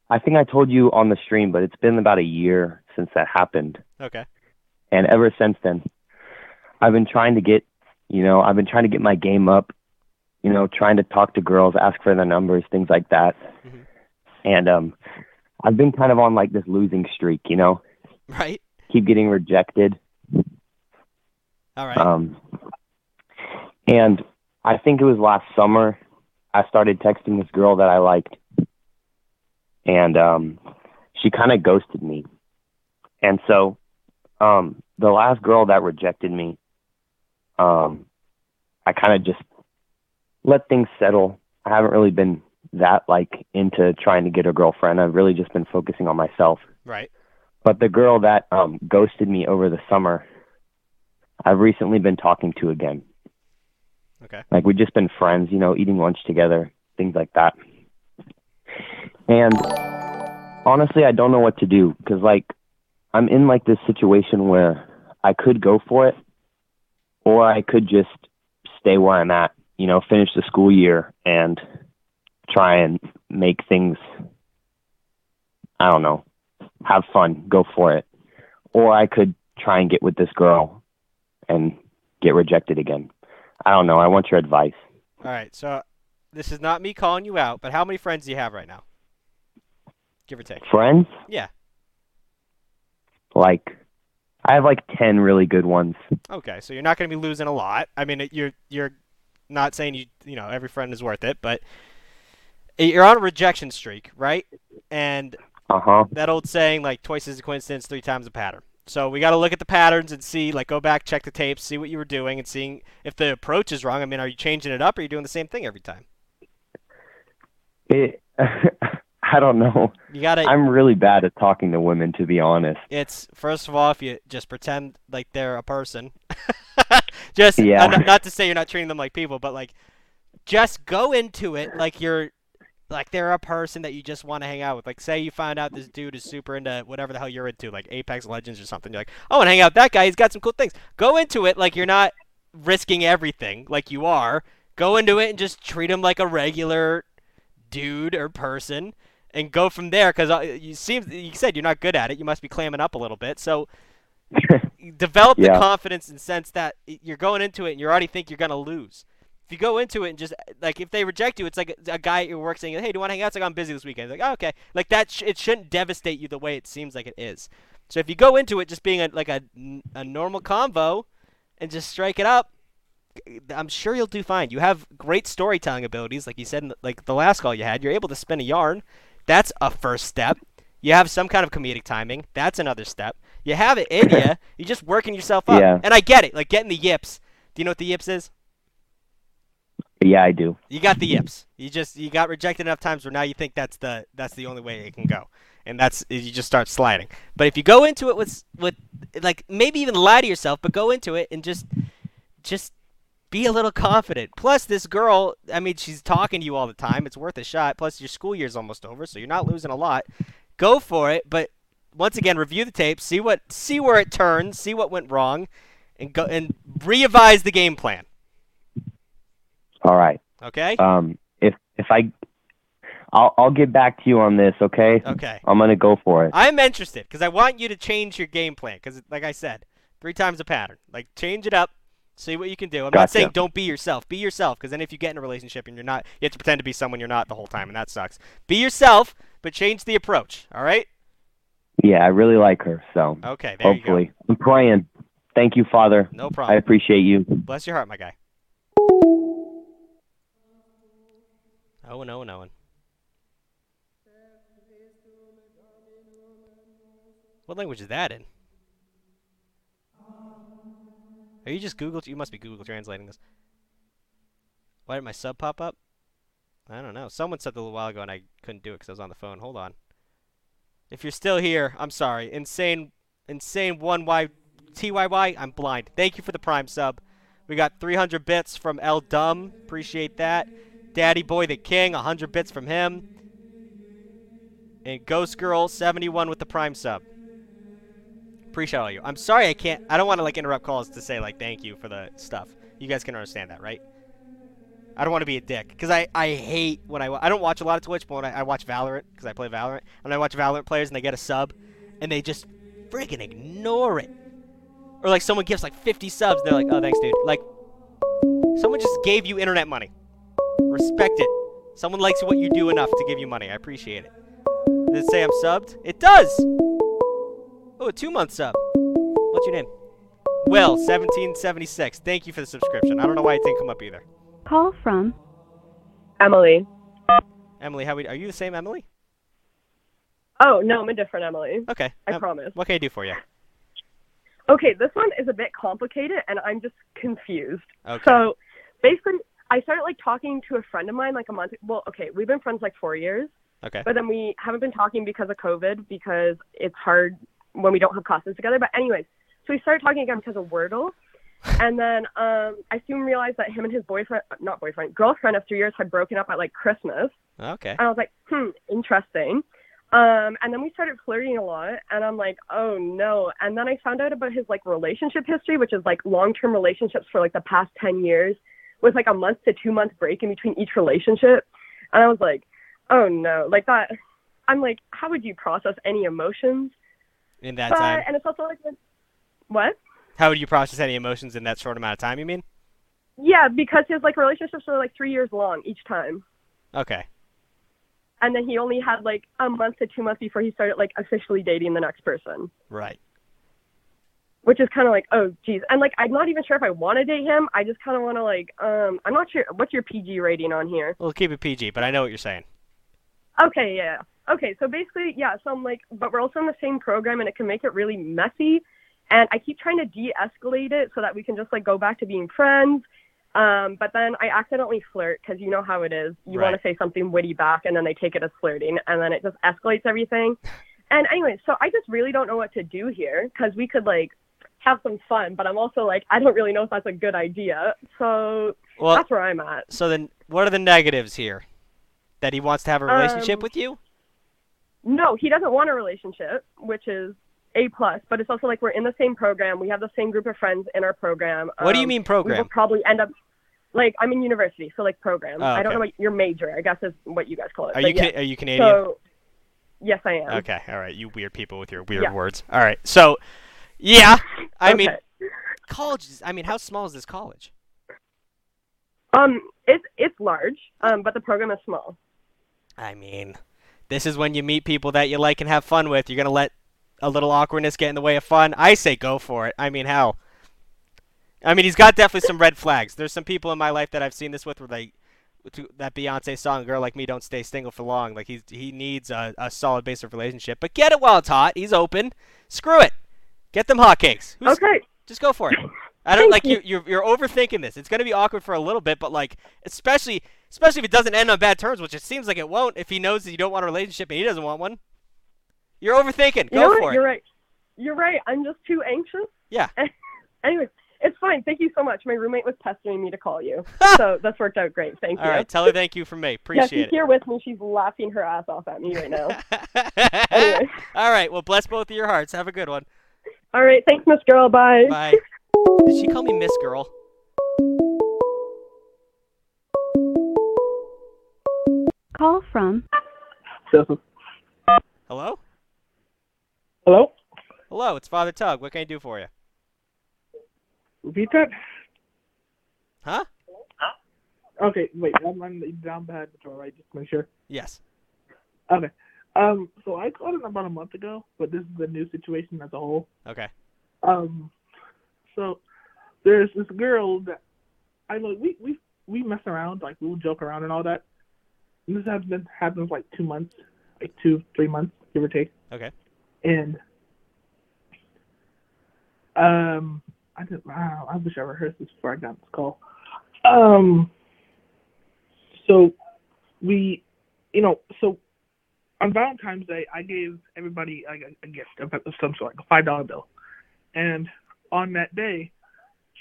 [SPEAKER 14] I think I told you on the stream, but it's been about a year since that happened.
[SPEAKER 1] Okay.
[SPEAKER 14] And ever since then, I've been trying to get, you know, I've been trying to get my game up, you know, trying to talk to girls, ask for their numbers, things like that. And um I've been kind of on like this losing streak, you know,
[SPEAKER 1] Right?
[SPEAKER 14] keep getting rejected.
[SPEAKER 1] All right.
[SPEAKER 14] Um and I think it was last summer I started texting this girl that I liked. And um she kind of ghosted me. And so um the last girl that rejected me um I kind of just let things settle. I haven't really been that like into trying to get a girlfriend. I've really just been focusing on myself.
[SPEAKER 1] Right.
[SPEAKER 14] But the girl that um ghosted me over the summer, I've recently been talking to again.
[SPEAKER 1] Okay.
[SPEAKER 14] Like we've just been friends, you know, eating lunch together, things like that. And honestly, I don't know what to do because like I'm in like this situation where I could go for it, or I could just stay where I'm at. You know, finish the school year and try and make things. I don't know, have fun, go for it, or I could try and get with this girl and get rejected again. I don't know. I want your advice.
[SPEAKER 1] All right. So this is not me calling you out, but how many friends do you have right now? Give or take.
[SPEAKER 14] Friends?
[SPEAKER 1] Yeah.
[SPEAKER 14] Like, I have like 10 really good ones.
[SPEAKER 1] Okay, so you're not going to be losing a lot. I mean, you're you're not saying you you know every friend is worth it, but you're on a rejection streak, right? And
[SPEAKER 14] Uh huh.
[SPEAKER 1] that old saying like twice is a coincidence, three times a pattern. So we got to look at the patterns and see, like, go back, check the tapes, see what you were doing, and seeing if the approach is wrong. I mean, are you changing it up, or are you doing the same thing every time?
[SPEAKER 14] It,
[SPEAKER 15] I don't know.
[SPEAKER 1] You gotta.
[SPEAKER 15] I'm really bad at talking to women, to be honest.
[SPEAKER 1] It's first of all, if you just pretend like they're a person, just
[SPEAKER 15] Yeah.
[SPEAKER 1] not, not to say you're not treating them like people, but like just go into it like you're like they're a person that you just want to hang out with. Like say you find out this dude is super into whatever the hell you're into, like Apex Legends or something. You're like, oh, and hang out with that guy. He's got some cool things. Go into it like you're not risking everything, like you are. Go into it and just treat him like a regular dude or person and go from there because uh, you seem you said you're not good at it you must be clamming up a little bit so develop the
[SPEAKER 15] Yeah.
[SPEAKER 1] confidence and sense that you're going into it and you already think you're going to lose if you go into it and just like if they reject you it's like a, a guy at your work saying hey do you want to hang out it's like i'm busy this weekend It's like oh, okay like that sh- it shouldn't devastate you the way it seems like it is so if you go into it just being a, like a, a normal convo and just strike it up I'm sure you'll do fine. You have great storytelling abilities, like you said, in the, like the last call you had. You're able to spin a yarn. That's a first step. You have some kind of comedic timing. That's another step. You have it in you. You're just working yourself up.
[SPEAKER 15] Yeah.
[SPEAKER 1] And I get it. Like getting the yips. Do you know what the yips is?
[SPEAKER 15] Yeah, I do.
[SPEAKER 1] You got the yips. You just you got rejected enough times where now you think that's the that's the only way it can go, and that's you just start sliding. But if you go into it with with like maybe even lie to yourself, but go into it and just just be a little confident. Plus, this girl, I mean, she's talking to you all the time. It's worth a shot. Plus, your school year's almost over, so you're not losing a lot. Go for it, but once again, review the tape, see what see where it turns, see what went wrong, and go and revise the game plan.
[SPEAKER 15] All right.
[SPEAKER 1] Okay.
[SPEAKER 15] Um, if if I, I'll I'll get back to you on this. Okay.
[SPEAKER 1] Okay.
[SPEAKER 15] I'm gonna go for it.
[SPEAKER 1] I'm interested because I want you to change your game plan. Because, like I said, three times a pattern. Like, change it up, see what you can do. I'm not saying don't be yourself. Be yourself. Because then, if you get in a relationship and you're not, you have to pretend to be someone you're not the whole time, and that sucks. Be yourself, but change the approach. All right?
[SPEAKER 15] Yeah, I really like her. So
[SPEAKER 1] Okay. There you go.
[SPEAKER 15] hopefully, I'm praying. Thank you, Father.
[SPEAKER 1] No problem.
[SPEAKER 15] I appreciate you.
[SPEAKER 1] Bless your heart, my guy. Owen, Owen, Owen. What language is that in? Are you just Google? You must be Google translating this. Why did my sub pop up? I don't know. Someone said a little while ago and I couldn't do it because I was on the phone. Hold on. If you're still here, I'm sorry. Insane, insane one Y T Y Y. I'm blind. Thank you for the prime sub. We got 300 bits from L Dumb. Appreciate that. Daddy Boy the King, 100 bits from him. And Ghost Girl 71 with the prime sub. Appreciate all you. I'm sorry I can't. I don't want to like interrupt calls to say like thank you for the stuff. You guys can understand that, right? I don't want to be a dick because I, I hate when I I don't watch a lot of Twitch, but when I, I watch Valorant because I play Valorant and I watch Valorant players and they get a sub and they just freaking ignore it. Or like someone gives like 50 subs, and they're like, oh thanks, dude. Like someone just gave you internet money. Respect it. Someone likes what you do enough to give you money. I appreciate it. Does it say I'm subbed? It does. Oh, a two month sub. What's your name? Will, 1776. Thank you for the subscription. I don't know why it didn't come up either.
[SPEAKER 2] Call from
[SPEAKER 7] Emily.
[SPEAKER 1] Emily, how we, are you the same Emily?
[SPEAKER 7] Oh no, I'm a different Emily.
[SPEAKER 1] Okay.
[SPEAKER 7] I
[SPEAKER 1] um,
[SPEAKER 7] promise.
[SPEAKER 1] What can I do for you?
[SPEAKER 7] Okay, this one is a bit complicated, and I'm just confused.
[SPEAKER 1] Okay.
[SPEAKER 7] So, basically, I started like talking to a friend of mine like a month. Well, okay, we've been friends like four years,
[SPEAKER 1] Okay.
[SPEAKER 7] but then we haven't been talking because of COVID because it's hard when we don't have classes together. But anyways, so we started talking again because of Wordle, and then um, I soon realized that him and his boyfriend, not boyfriend, girlfriend of three years had broken up at like Christmas.
[SPEAKER 1] Okay.
[SPEAKER 7] And I was like, hmm, interesting. Um, and then we started flirting a lot, and I'm like, oh no. And then I found out about his like relationship history, which is like long-term relationships for like the past ten years, with like a month to two month break in between each relationship. And I was like, oh no, like that. I'm like, how would you process any emotions?
[SPEAKER 1] In that
[SPEAKER 7] but,
[SPEAKER 1] time.
[SPEAKER 7] and it's also like, what?
[SPEAKER 1] How would you process any emotions in that short amount of time, you mean?
[SPEAKER 7] Yeah, because his like relationships were like three years long each time.
[SPEAKER 1] Okay.
[SPEAKER 7] And then he only had like a month to two months before he started like officially dating the next person.
[SPEAKER 1] Right.
[SPEAKER 7] Which is kind of like, oh, geez. And like, I'm not even sure if I want to date him. I just kind of want to like, um, I'm not sure. What's your PG rating on here?
[SPEAKER 1] We'll keep it PG, but I know what you're saying.
[SPEAKER 7] Okay, yeah. Okay, so basically, yeah. So I'm like, but we're also in the same program, and it can make it really messy. And I keep trying to de-escalate it so that we can just like go back to being friends. Um, but then I accidentally flirt because you know how it is. You want to say something witty back, and then they take it as flirting, and then it just escalates everything. And anyway, so I just really don't know what to do here because we could like have some fun, but I'm also like I don't really know if that's a good idea. So
[SPEAKER 1] Well-
[SPEAKER 7] that's where I'm at.
[SPEAKER 1] So then, what are the negatives here? That he wants to have a relationship
[SPEAKER 7] Um,
[SPEAKER 1] with you?
[SPEAKER 7] No, he doesn't want a relationship, which is a plus. But it's also like we're in the same program. We have the same group of friends in our program.
[SPEAKER 1] What do you mean program?
[SPEAKER 7] We'll probably end up like I'm in university, so like program.
[SPEAKER 1] Oh,
[SPEAKER 7] I don't know what your major. I guess is what you guys call it.
[SPEAKER 1] Are you
[SPEAKER 7] yeah.
[SPEAKER 1] Ca- are you Canadian?
[SPEAKER 7] So, yes, I am.
[SPEAKER 1] Okay, all right. You weird people with your weird
[SPEAKER 7] Yeah.
[SPEAKER 1] words. All right. So, yeah, I mean,
[SPEAKER 7] Okay.
[SPEAKER 1] college. Is, I mean, how small is this college?
[SPEAKER 7] Um, it's it's large, um, but the program is small.
[SPEAKER 1] I mean, this is when you meet people that you like and have fun with. You're gonna let a little awkwardness get in the way of fun. I say go for it. I mean, how? I mean, he's got definitely some red flags. There's some people in my life that I've seen this with, where they that Beyonce song, "Girl Like Me Don't Stay Single for Long." Like he's he needs a, a solid base of relationship, but get it while it's hot. He's open. Screw it. Get them hotcakes. Who's,
[SPEAKER 7] Okay.
[SPEAKER 1] Just go for it. I don't like
[SPEAKER 7] you.
[SPEAKER 1] you. You're you're overthinking this. It's gonna be awkward for a little bit, but like especially especially if it doesn't end on bad terms, which it seems like it won't. If he knows that you don't want a relationship and he doesn't want one, you're overthinking.
[SPEAKER 7] You
[SPEAKER 1] Go for it.
[SPEAKER 7] You're right. You're right. I'm just too anxious.
[SPEAKER 1] Yeah.
[SPEAKER 7] Anyways, it's fine. Thank you so much. My roommate was pestering me to call you, so that's worked out great. Thank
[SPEAKER 1] All
[SPEAKER 7] you.
[SPEAKER 1] All right, Tell her thank you from me. Appreciate yeah,
[SPEAKER 7] she's
[SPEAKER 1] it.
[SPEAKER 7] here with me. She's laughing her ass off at me right now. anyway.
[SPEAKER 1] All right. Well, bless both of your hearts. Have a good one.
[SPEAKER 7] All right. Thanks, Miss Girl. Bye.
[SPEAKER 1] Bye. Did she call me Miss Girl?
[SPEAKER 2] Call from
[SPEAKER 1] Hello.
[SPEAKER 16] Hello?
[SPEAKER 1] Hello. It's Father Tugg. What can I do for you?
[SPEAKER 16] Repeat that?
[SPEAKER 1] Huh? Huh?
[SPEAKER 16] Okay, wait, I'm on the down bad patrol, right? Just to make sure.
[SPEAKER 1] Yes.
[SPEAKER 16] Okay. Um, so I called it about a month ago, but this is a new situation as a whole.
[SPEAKER 1] Okay.
[SPEAKER 16] Um, so there's this girl that I know we we we mess around, like we'll joke around and all that. And this has been happens like two months, like two three months, give or take.
[SPEAKER 1] Okay.
[SPEAKER 16] And um, I did. Wow, I wish I rehearsed this before I got this call. Um, so we, you know, so on Valentine's Day, I gave everybody like a, a gift of some sort, like a five dollar bill, and on that day,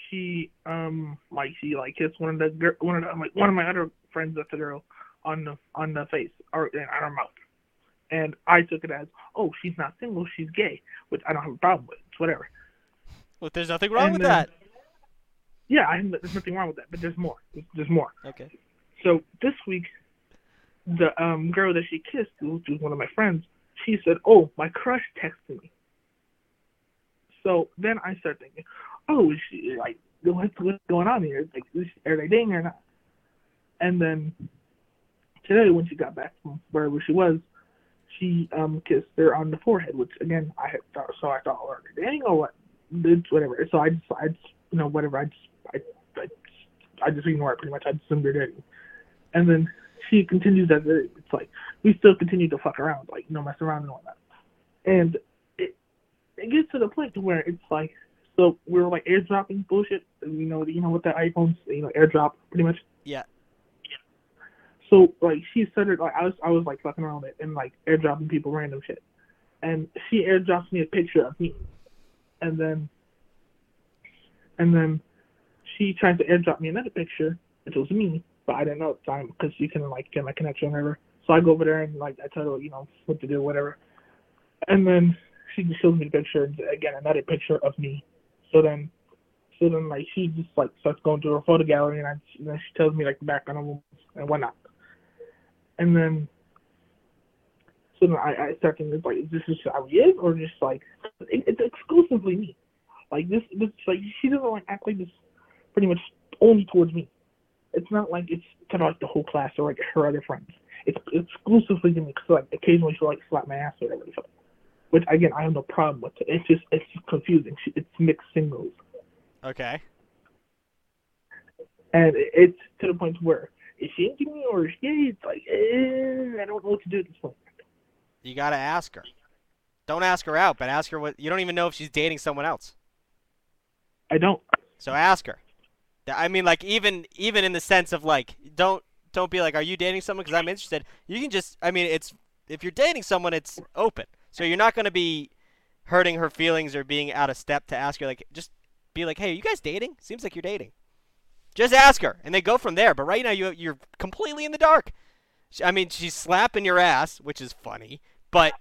[SPEAKER 16] she um like she like kissed one of the gir- one of the, like one of my other friends that's a girl on the on the face or on her mouth, and I took it as oh she's not single she's gay, which I don't have a problem with. It's whatever.
[SPEAKER 1] Well, there's nothing wrong
[SPEAKER 16] And
[SPEAKER 1] with
[SPEAKER 16] then-
[SPEAKER 1] that.
[SPEAKER 16] Yeah, I, there's nothing wrong with that, but there's more. There's, there's more.
[SPEAKER 1] Okay.
[SPEAKER 16] So this week, the um girl that she kissed, which was one of my friends, she said, "Oh, my crush texted me." So then I start thinking, "Oh, is she like what's what's going on here? Like, is, she, are they dating or not?" And then today, when she got back from wherever she was, she um kissed her on the forehead, which again I had thought so I thought, "Are they dating or what?" It's whatever. So I just I just you know whatever I just I I, I just ignore it pretty much. I just assumed they're dating. And then she continues as it. It's like we still continue to fuck around, like you know, mess around and all that. And it it gets to the point to where it's like, so we were like airdropping bullshit. You know, you know what the iPhones, you know, airdrop pretty much.
[SPEAKER 1] Yeah.
[SPEAKER 16] So like she started like I was I was like fucking around with it and like airdropping people random shit, and she airdrops me a picture of me, and then and then she tried to airdrop me another picture, which was me, but I didn't know at the time because she couldn't like get my connection or whatever. So I go over there and like I tell her you know what to do whatever, and then she just shows me the picture again another picture of me. So then so then like she just like starts going through her photo gallery and, I, and then she tells me like the background of and whatnot. And then so then I, I start thinking like is this just how he is or just like it, it's exclusively me. Like this this like she doesn't like act like this pretty much only towards me. It's not like it's to like the whole class or like her other friends. It's exclusively to me because like occasionally she'll like slap my ass or whatever. So, which again I have no problem with. It. It's just it's just confusing. She, it's mixed signals.
[SPEAKER 1] Okay.
[SPEAKER 16] and it- it's to the point where is she into me or is she? It's like eh, I don't know what to do at this point.
[SPEAKER 1] You gotta ask her. Don't ask her out, but ask her what. You don't even know if she's dating someone else.
[SPEAKER 16] I don't.
[SPEAKER 1] So ask her. I mean, like even even in the sense of like, don't don't be like, are you dating someone? Because I'm interested. You can just, I mean, it's if you're dating someone, it's open. So you're not gonna be hurting her feelings or being out of step to ask her. Like, just be like, hey, are you guys dating? Seems like you're dating. Just ask her, and they go from there. But right now, you you're completely in the dark. I mean, she's slapping your ass, which is funny, but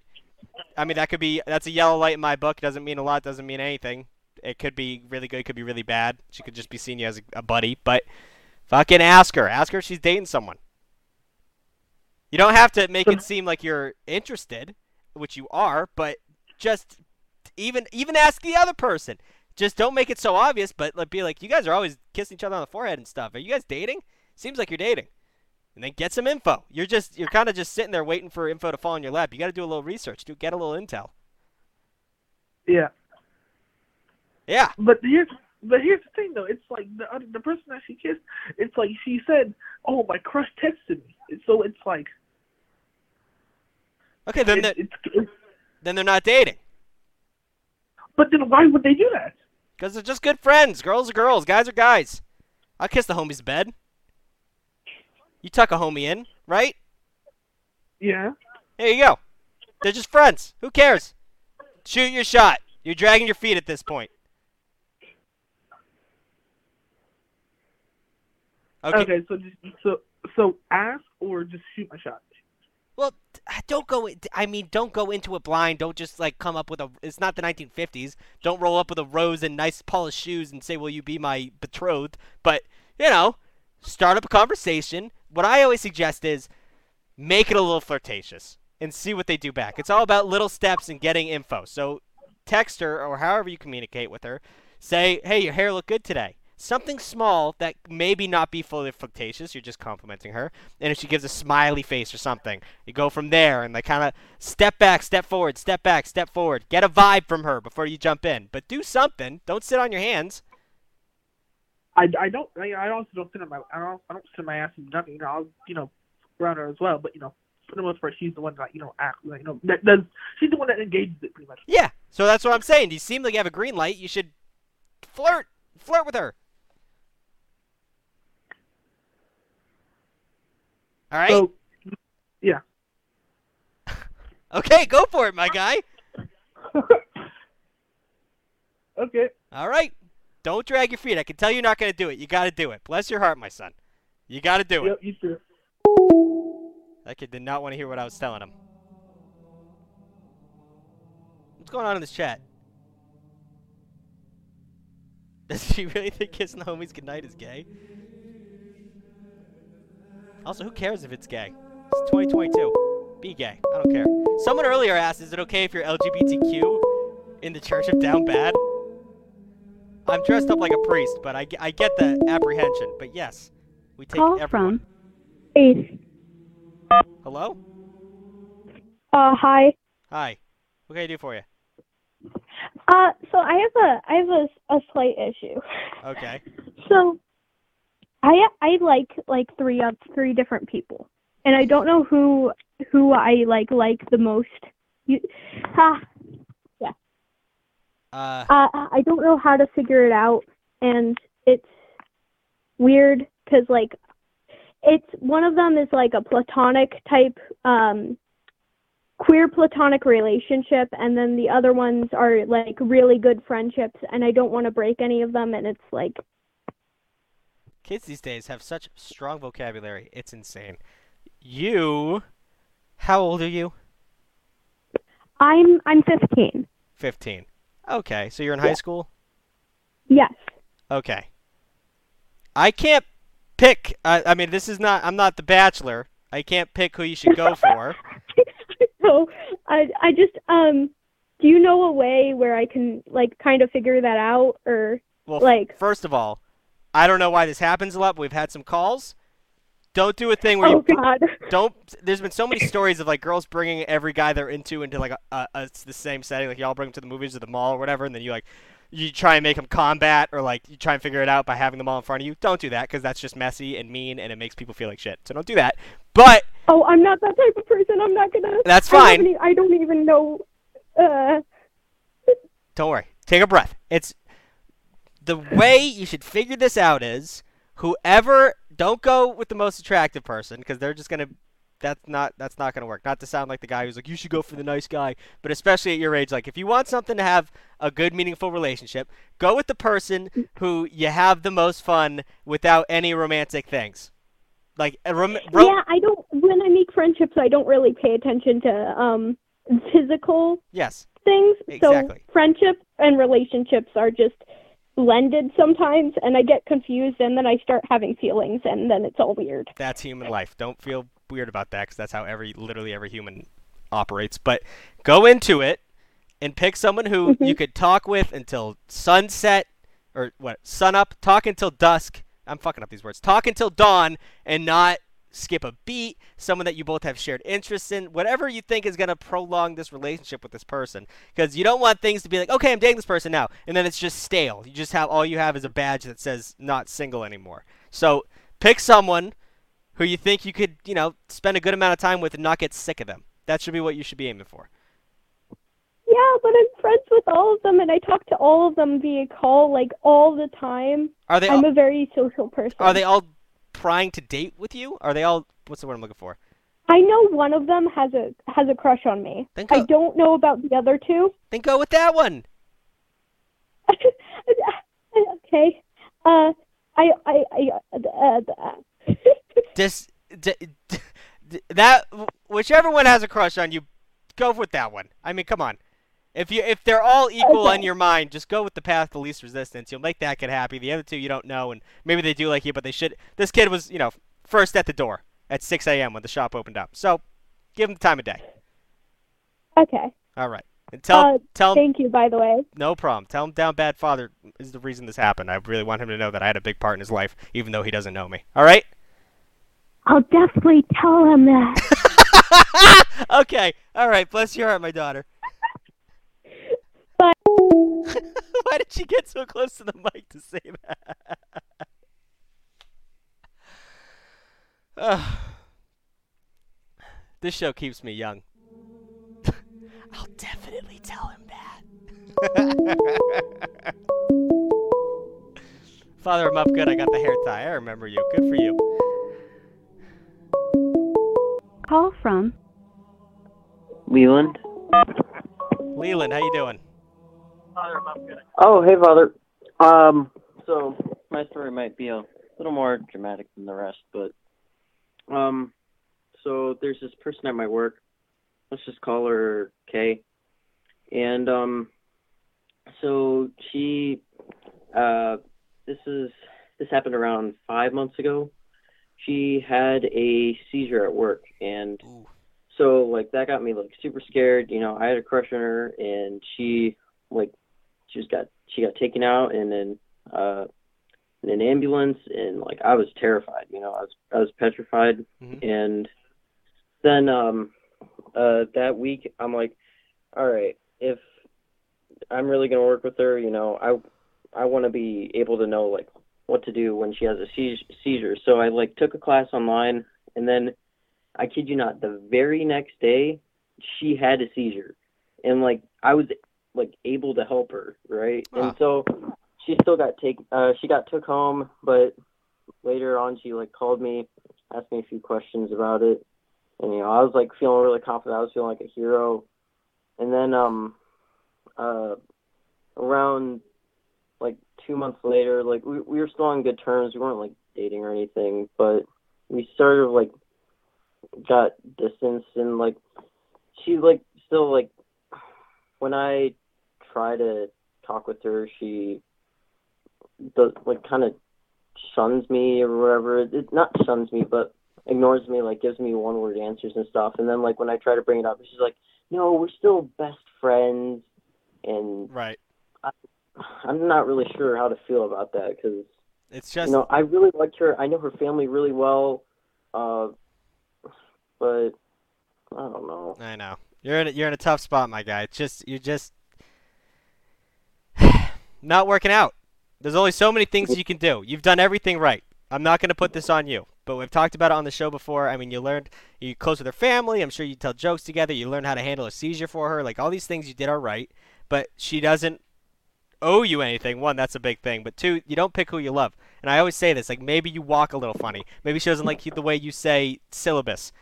[SPEAKER 1] I mean that could be that's a yellow light in my book. Doesn't mean a lot. Doesn't mean anything. It could be really good. It could be really bad. She could just be seeing you as a, a buddy. But fucking ask her. Ask her if she's dating someone. You don't have to make it seem like you're interested, which you are, but just even even ask the other person. Just don't make it so obvious, but like, be like, you guys are always kissing each other on the forehead and stuff. Are you guys dating? Seems like you're dating. And then get some info. You're just you're kind of just sitting there waiting for info to fall in your lap. You got to do a little research. Do get a little intel.
[SPEAKER 16] Yeah.
[SPEAKER 1] Yeah.
[SPEAKER 16] But here's but here's the thing though. It's like the the person that she kissed. It's like she said, "Oh, my crush texted me." So it's like
[SPEAKER 1] Okay, then
[SPEAKER 16] it,
[SPEAKER 1] they're,
[SPEAKER 16] it's, it's
[SPEAKER 1] then they're not dating
[SPEAKER 16] but then why would they do that?
[SPEAKER 1] because they're just good friends. Girls are girls. Guys are guys. I'll kiss the homie's bed. You tuck a homie in, right?
[SPEAKER 16] Yeah.
[SPEAKER 1] There you go. They're just friends. Who cares? Shoot your shot. You're dragging your feet at this point. Okay.
[SPEAKER 16] Okay. so just so so ask or just shoot my shot.
[SPEAKER 1] Well, don't go. I mean, don't go into it blind. Don't just like come up with a. It's not the 1950s. Don't roll up with a rose and nice polished shoes and say, "Will you be my betrothed?" But you know, start up a conversation. What I always suggest is make it a little flirtatious and see what they do back. It's all about little steps and getting info. So text her or however you communicate with her. Say, "Hey, your hair looked good today." Something small that maybe not be fully flirtatious. You're just complimenting her. And if she gives a smiley face or something, you go from there and like kind of step back, step forward, step back, step forward. Get a vibe from her before you jump in. But do something. Don't sit on your hands.
[SPEAKER 16] I, I don't I, I also don't sit on my I don't I don't sit on my ass and nothing. You know I'll you know around her as well, but you know for the most part she's the one that you know act like you know that does she's the one that engages it pretty much.
[SPEAKER 1] Yeah. So that's what I'm saying. Do you seem like you have a green light. You should flirt. Flirt with her. All right.
[SPEAKER 16] So yeah.
[SPEAKER 1] Okay, go for it, my guy.
[SPEAKER 16] Okay.
[SPEAKER 1] All right. Don't drag your feet. I can tell you're not going to do it. You got to do it. Bless your heart, my son. You got to do it.
[SPEAKER 16] Yep. You too.
[SPEAKER 1] That kid did not want to hear what I was telling him. What's going on in this chat? Does she really think kissing the homies goodnight is gay? Also, who cares if it's gay? It's 2022. Be gay. I don't care. Someone earlier asked, is it okay if you're LGBTQ in the Church of Down Bad? I'm dressed up like a priest, but I, I get the apprehension. But yes, we take
[SPEAKER 2] Call
[SPEAKER 1] everyone.
[SPEAKER 2] from
[SPEAKER 17] Ace.
[SPEAKER 1] Hello?
[SPEAKER 17] Uh, hi.
[SPEAKER 1] Hi. What can I do for you?
[SPEAKER 17] Uh, so I have a I have a, a slight issue.
[SPEAKER 1] Okay.
[SPEAKER 17] So, I I like like three of three different people, and I don't know who who I like like the most. You, ah, yeah.
[SPEAKER 1] Uh,
[SPEAKER 17] Uh, I don't know how to figure it out, and it's weird because like it's one of them is like a platonic type um queer platonic relationship. And then the other ones are like really good friendships. And I don't want to break any of them. And it's like
[SPEAKER 1] kids these days have such strong vocabulary. It's insane. You, how old are you?
[SPEAKER 17] I'm I'm 15.
[SPEAKER 1] 15. Okay, so you're in high school?
[SPEAKER 17] Yes.
[SPEAKER 1] Okay. I can't pick. Uh, I mean, this is not. I'm not the Bachelor. I can't pick who you should go for.
[SPEAKER 17] So I I just um do you know a way where I can like kind of figure that out or
[SPEAKER 1] Well,
[SPEAKER 17] like
[SPEAKER 1] first of all, I don't know why this happens a lot, but we've had some calls. Don't do a thing where
[SPEAKER 17] Oh
[SPEAKER 1] you
[SPEAKER 17] god.
[SPEAKER 1] don't. There's been so many stories of like girls bringing every guy they're into into like a, a, a the same setting. Like y'all bring them to the movies or the mall or whatever, and then you like you try and make them combat or like you try and figure it out by having them all in front of you. Don't do that because that's just messy and mean and it makes people feel like shit. So don't do that. But
[SPEAKER 17] Oh, I'm not that type of person. I'm not gonna.
[SPEAKER 1] That's
[SPEAKER 17] I haven't
[SPEAKER 1] fine.
[SPEAKER 17] e- I don't even know. Uh,
[SPEAKER 1] don't worry. Take a breath. It's the way you should figure this out is whoever don't go with the most attractive person because they're just gonna that's not that's not gonna work. Not to sound like the guy who's like you should go for the nice guy, but especially at your age, like if you want something to have a good, meaningful relationship, go with the person who you have the most fun without any romantic things. Like rom- ro-
[SPEAKER 17] yeah, I don't. When I make friendships, I don't really pay attention to um physical
[SPEAKER 1] yes,
[SPEAKER 17] things.
[SPEAKER 1] Exactly.
[SPEAKER 17] So friendship and relationships are just blended sometimes, and I get confused, and then I start having feelings, and then it's all weird.
[SPEAKER 1] that's human life. Don't feel weird about that because that's how every literally every human operates. But go into it and pick someone who mm-hmm. you could talk with until sunset or what sun up. Talk until dusk. I'm fucking up these words. Talk until dawn and not skip a beat. Someone that you both have shared interests in. Whatever you think is gonna prolong this relationship with this person, because you don't want things to be like, okay, I'm dating this person now, and then it's just stale. You just have all you have is a badge that says not single anymore. So pick someone who you think you could, you know, spend a good amount of time with and not get sick of them. That should be what you should be aiming for.
[SPEAKER 17] Yeah, but I'm friends with all of them, and I talk to all of them via call like all the time.
[SPEAKER 1] Are they
[SPEAKER 17] I'm
[SPEAKER 1] all-
[SPEAKER 17] a very social person.
[SPEAKER 1] Are they all trying to date with you? Are they all what's the word I'm looking for?
[SPEAKER 17] I know one of them has a has a crush on me.
[SPEAKER 1] Then go, I
[SPEAKER 17] don't know about the other two.
[SPEAKER 1] Then go with that one.
[SPEAKER 17] okay. Uh, I I I uh, uh,
[SPEAKER 1] Just d- d- d- that whichever one has a crush on you, go with that one. I mean, come on. If you if they're all equal in your mind, just go with the path of least resistance. You'll make that kid happy. The other two you don't know, and maybe they do like you, but they should. This kid was, you know, first at the door at 6 a.m. when the shop opened up. So, give him the time of day.
[SPEAKER 17] okay.
[SPEAKER 1] All right. And tell
[SPEAKER 17] uh,
[SPEAKER 1] tell him
[SPEAKER 17] thank you, by the way.
[SPEAKER 1] No problem. Tell him down bad father is the reason this happened. I really want him to know that I had a big part in his life, even though he doesn't know me. All right?
[SPEAKER 17] I'll definitely tell him that.
[SPEAKER 1] okay. All right. Bless your heart, my daughter.
[SPEAKER 17] Bye.
[SPEAKER 1] Why did she get so close to the mic to say that? Ugh. this show keeps me young. I'll definitely tell him that. Father, I'm up good. I got the hair tie. I remember you. Good for you.
[SPEAKER 2] Call from
[SPEAKER 18] Leland.
[SPEAKER 1] Leland, how you doing?
[SPEAKER 18] Oh, hey, Father. Um, so my story might be a little more dramatic than the rest, but um, so there's this person at my work. Let's just call her Kay, and um, so she, uh, this is this happened around five months ago. She had a seizure at work, and so like that got me like super scared. You know, I had a crush on her, and she like she just got she got taken out and then uh in an ambulance and like I was terrified, you know, I was I was petrified and then um uh that week I'm like, all right, if I'm really gonna work with her, you know, I I wanna be able to know like what to do when she has a seizure. So I like took a class online and then I kid you not, the very next day she had a seizure. And like I was like able to help her, right? And so she still got take uh she got took home, but later on she like called me, asked me a few questions about it. And you know, I was like feeling really confident. I was feeling like a hero. And then um uh around like 2 months later, like we we were still on good terms. We weren't like dating or anything, but we sort of like got distance and like she like still like when I try to talk with her, she does like kind of shuns me or whatever. It not shuns me, but ignores me, like gives me one word answers and stuff. And then like when I try to bring it up, she's like, "No, we're still best friends." And
[SPEAKER 1] right,
[SPEAKER 18] I, I'm not really sure how to feel about that because
[SPEAKER 1] It's just
[SPEAKER 18] you know I really liked her. I know her family really well, uh, but I don't know.
[SPEAKER 1] I know. You're in a, you're in a tough spot, my guy. It's just you're just not working out. There's only so many things you can do. You've done everything right. I'm not going to put this on you, but we've talked about it on the show before. I mean, you learned you're close with her family. I'm sure you tell jokes together. You learn how to handle a seizure for her. Like all these things you did are right, but she doesn't owe you anything. One, that's a big thing. But two, you don't pick who you love. And I always say this, like maybe you walk a little funny. Maybe she doesn't like you, the way you say syllabus.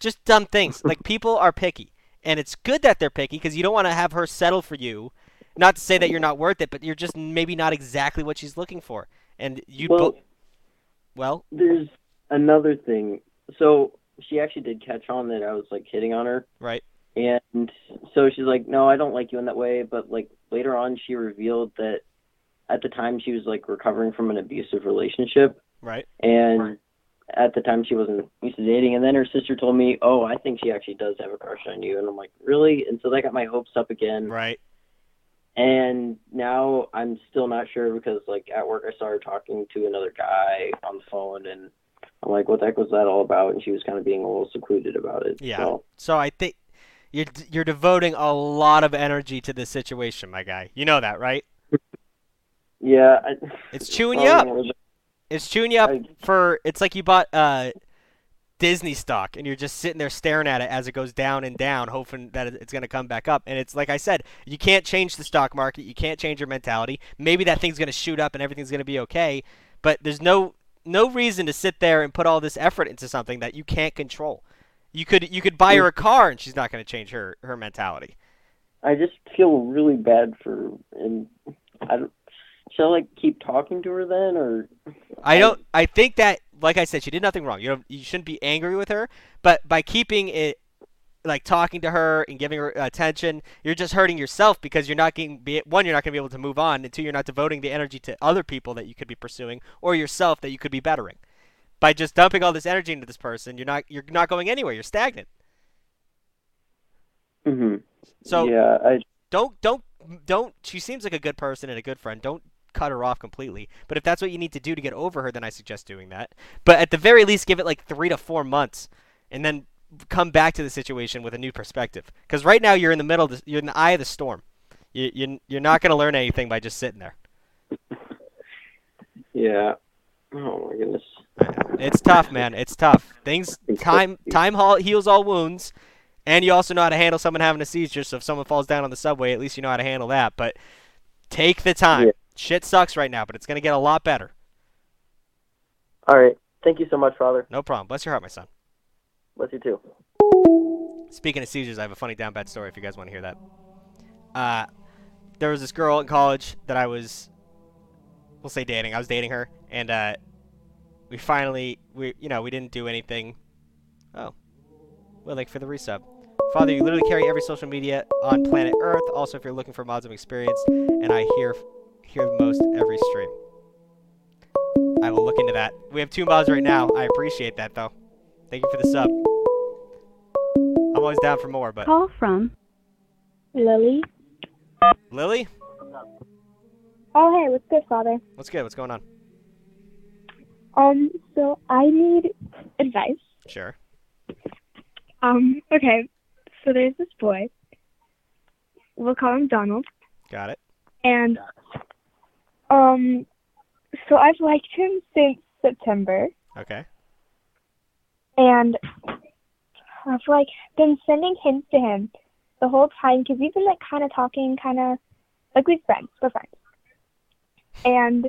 [SPEAKER 1] Just dumb things. like people are picky, and it's good that they're picky because you don't want to have her settle for you. Not to say that you're not worth it, but you're just maybe not exactly what she's looking for. And you
[SPEAKER 18] Well-
[SPEAKER 1] bo- well,
[SPEAKER 18] There's another thing. So she actually did catch on that I was like hitting on her,
[SPEAKER 1] right.
[SPEAKER 18] and so she's like, "No, I don't like you in that way." But like later on, she revealed that at the time she was like recovering from an abusive relationship,
[SPEAKER 1] Right.
[SPEAKER 18] and at the time she wasn't used to dating. And then her sister told me, "Oh, I think she actually does have a crush on you." And I'm like, "Really?" And so that got my hopes up again.
[SPEAKER 1] Right.
[SPEAKER 18] And now I'm still not sure because like at work I saw her talking to another guy on the phone and I'm like, what the heck was that all about? And she was kind of being a little secluded about it.
[SPEAKER 1] Yeah.
[SPEAKER 18] So,
[SPEAKER 1] So I think you're you're devoting a lot of energy to this situation, my guy. You know that, right?
[SPEAKER 18] yeah. I,
[SPEAKER 1] It's chewing you up. It's chewing you up for. It's like you bought uh, Disney stock and you're just sitting there staring at it as it goes down and down, hoping that it's going to come back up. And it's like I said, you can't change the stock market. You can't change your mentality. Maybe that thing's going to shoot up and everything's going to be okay, but there's no no reason to sit there and put all this effort into something that you can't control. You could you could buy her a car and she's not going to change her her mentality.
[SPEAKER 18] I just feel really bad for and I don't. Shall I keep talking to her then, or
[SPEAKER 1] I don't. I think that, like I said, she did nothing wrong. You don't. You shouldn't be angry with her. But by keeping it, like talking to her and giving her attention, you're just hurting yourself because you're not getting. Be, one, you're not going to be able to move on, and two, you're not devoting the energy to other people that you could be pursuing or yourself that you could be bettering. By just dumping all this energy into this person, you're not. You're not going anywhere. You're stagnant.
[SPEAKER 18] hmm
[SPEAKER 1] So
[SPEAKER 18] yeah, I
[SPEAKER 1] don't don't don't. She seems like a good person and a good friend. Don't cut her off completely. But if that's what you need to do to get over her, then I suggest doing that. But at the very least, give it like three to four months, and then come back to the situation with a new perspective. Because right now you're in the middle. Of the, you're in the eye of the storm. You, you you're not going to learn anything by just sitting there.
[SPEAKER 18] yeah. Oh my goodness.
[SPEAKER 1] It's tough, man. It's tough. Things time time heals all wounds, and you also know how to handle someone having a seizure. So if someone falls down on the subway, at least you know how to handle that. But take the time.
[SPEAKER 18] Yeah.
[SPEAKER 1] Shit sucks right now, but it's gonna get a lot better.
[SPEAKER 18] All right. Thank you so much, Father.
[SPEAKER 1] No problem. Bless your heart, my son.
[SPEAKER 18] Bless you too.
[SPEAKER 1] Speaking of seizures, I have a funny down bad story if you guys want to hear that. Uh, there was this girl in college that I was, we'll say dating. I was dating her, and uh, we finally, we you know, we didn't do anything. Oh, well, like for the resub. Father, you literally carry every social media on planet Earth. Also, if you're looking for mods of experience, and I hear hear the most every stream. I will look into that. We have two mods right now. I appreciate that though. Thank you for the sub. I'm always down for more, but
[SPEAKER 2] Call from
[SPEAKER 4] Lily.
[SPEAKER 1] Lily,
[SPEAKER 4] Oh, hey, what's good, Father?
[SPEAKER 1] what's good? What's going on?
[SPEAKER 4] Um, so I need advice.
[SPEAKER 1] Sure.
[SPEAKER 4] Um, okay, so there's this boy. We'll call him Donald.
[SPEAKER 1] Got it.
[SPEAKER 4] And, um, so I've liked him since September.
[SPEAKER 1] Okay.
[SPEAKER 4] and I've like been sending hints to him the whole time because we've been like kind of talking, kind of like we're friends, we're friends. And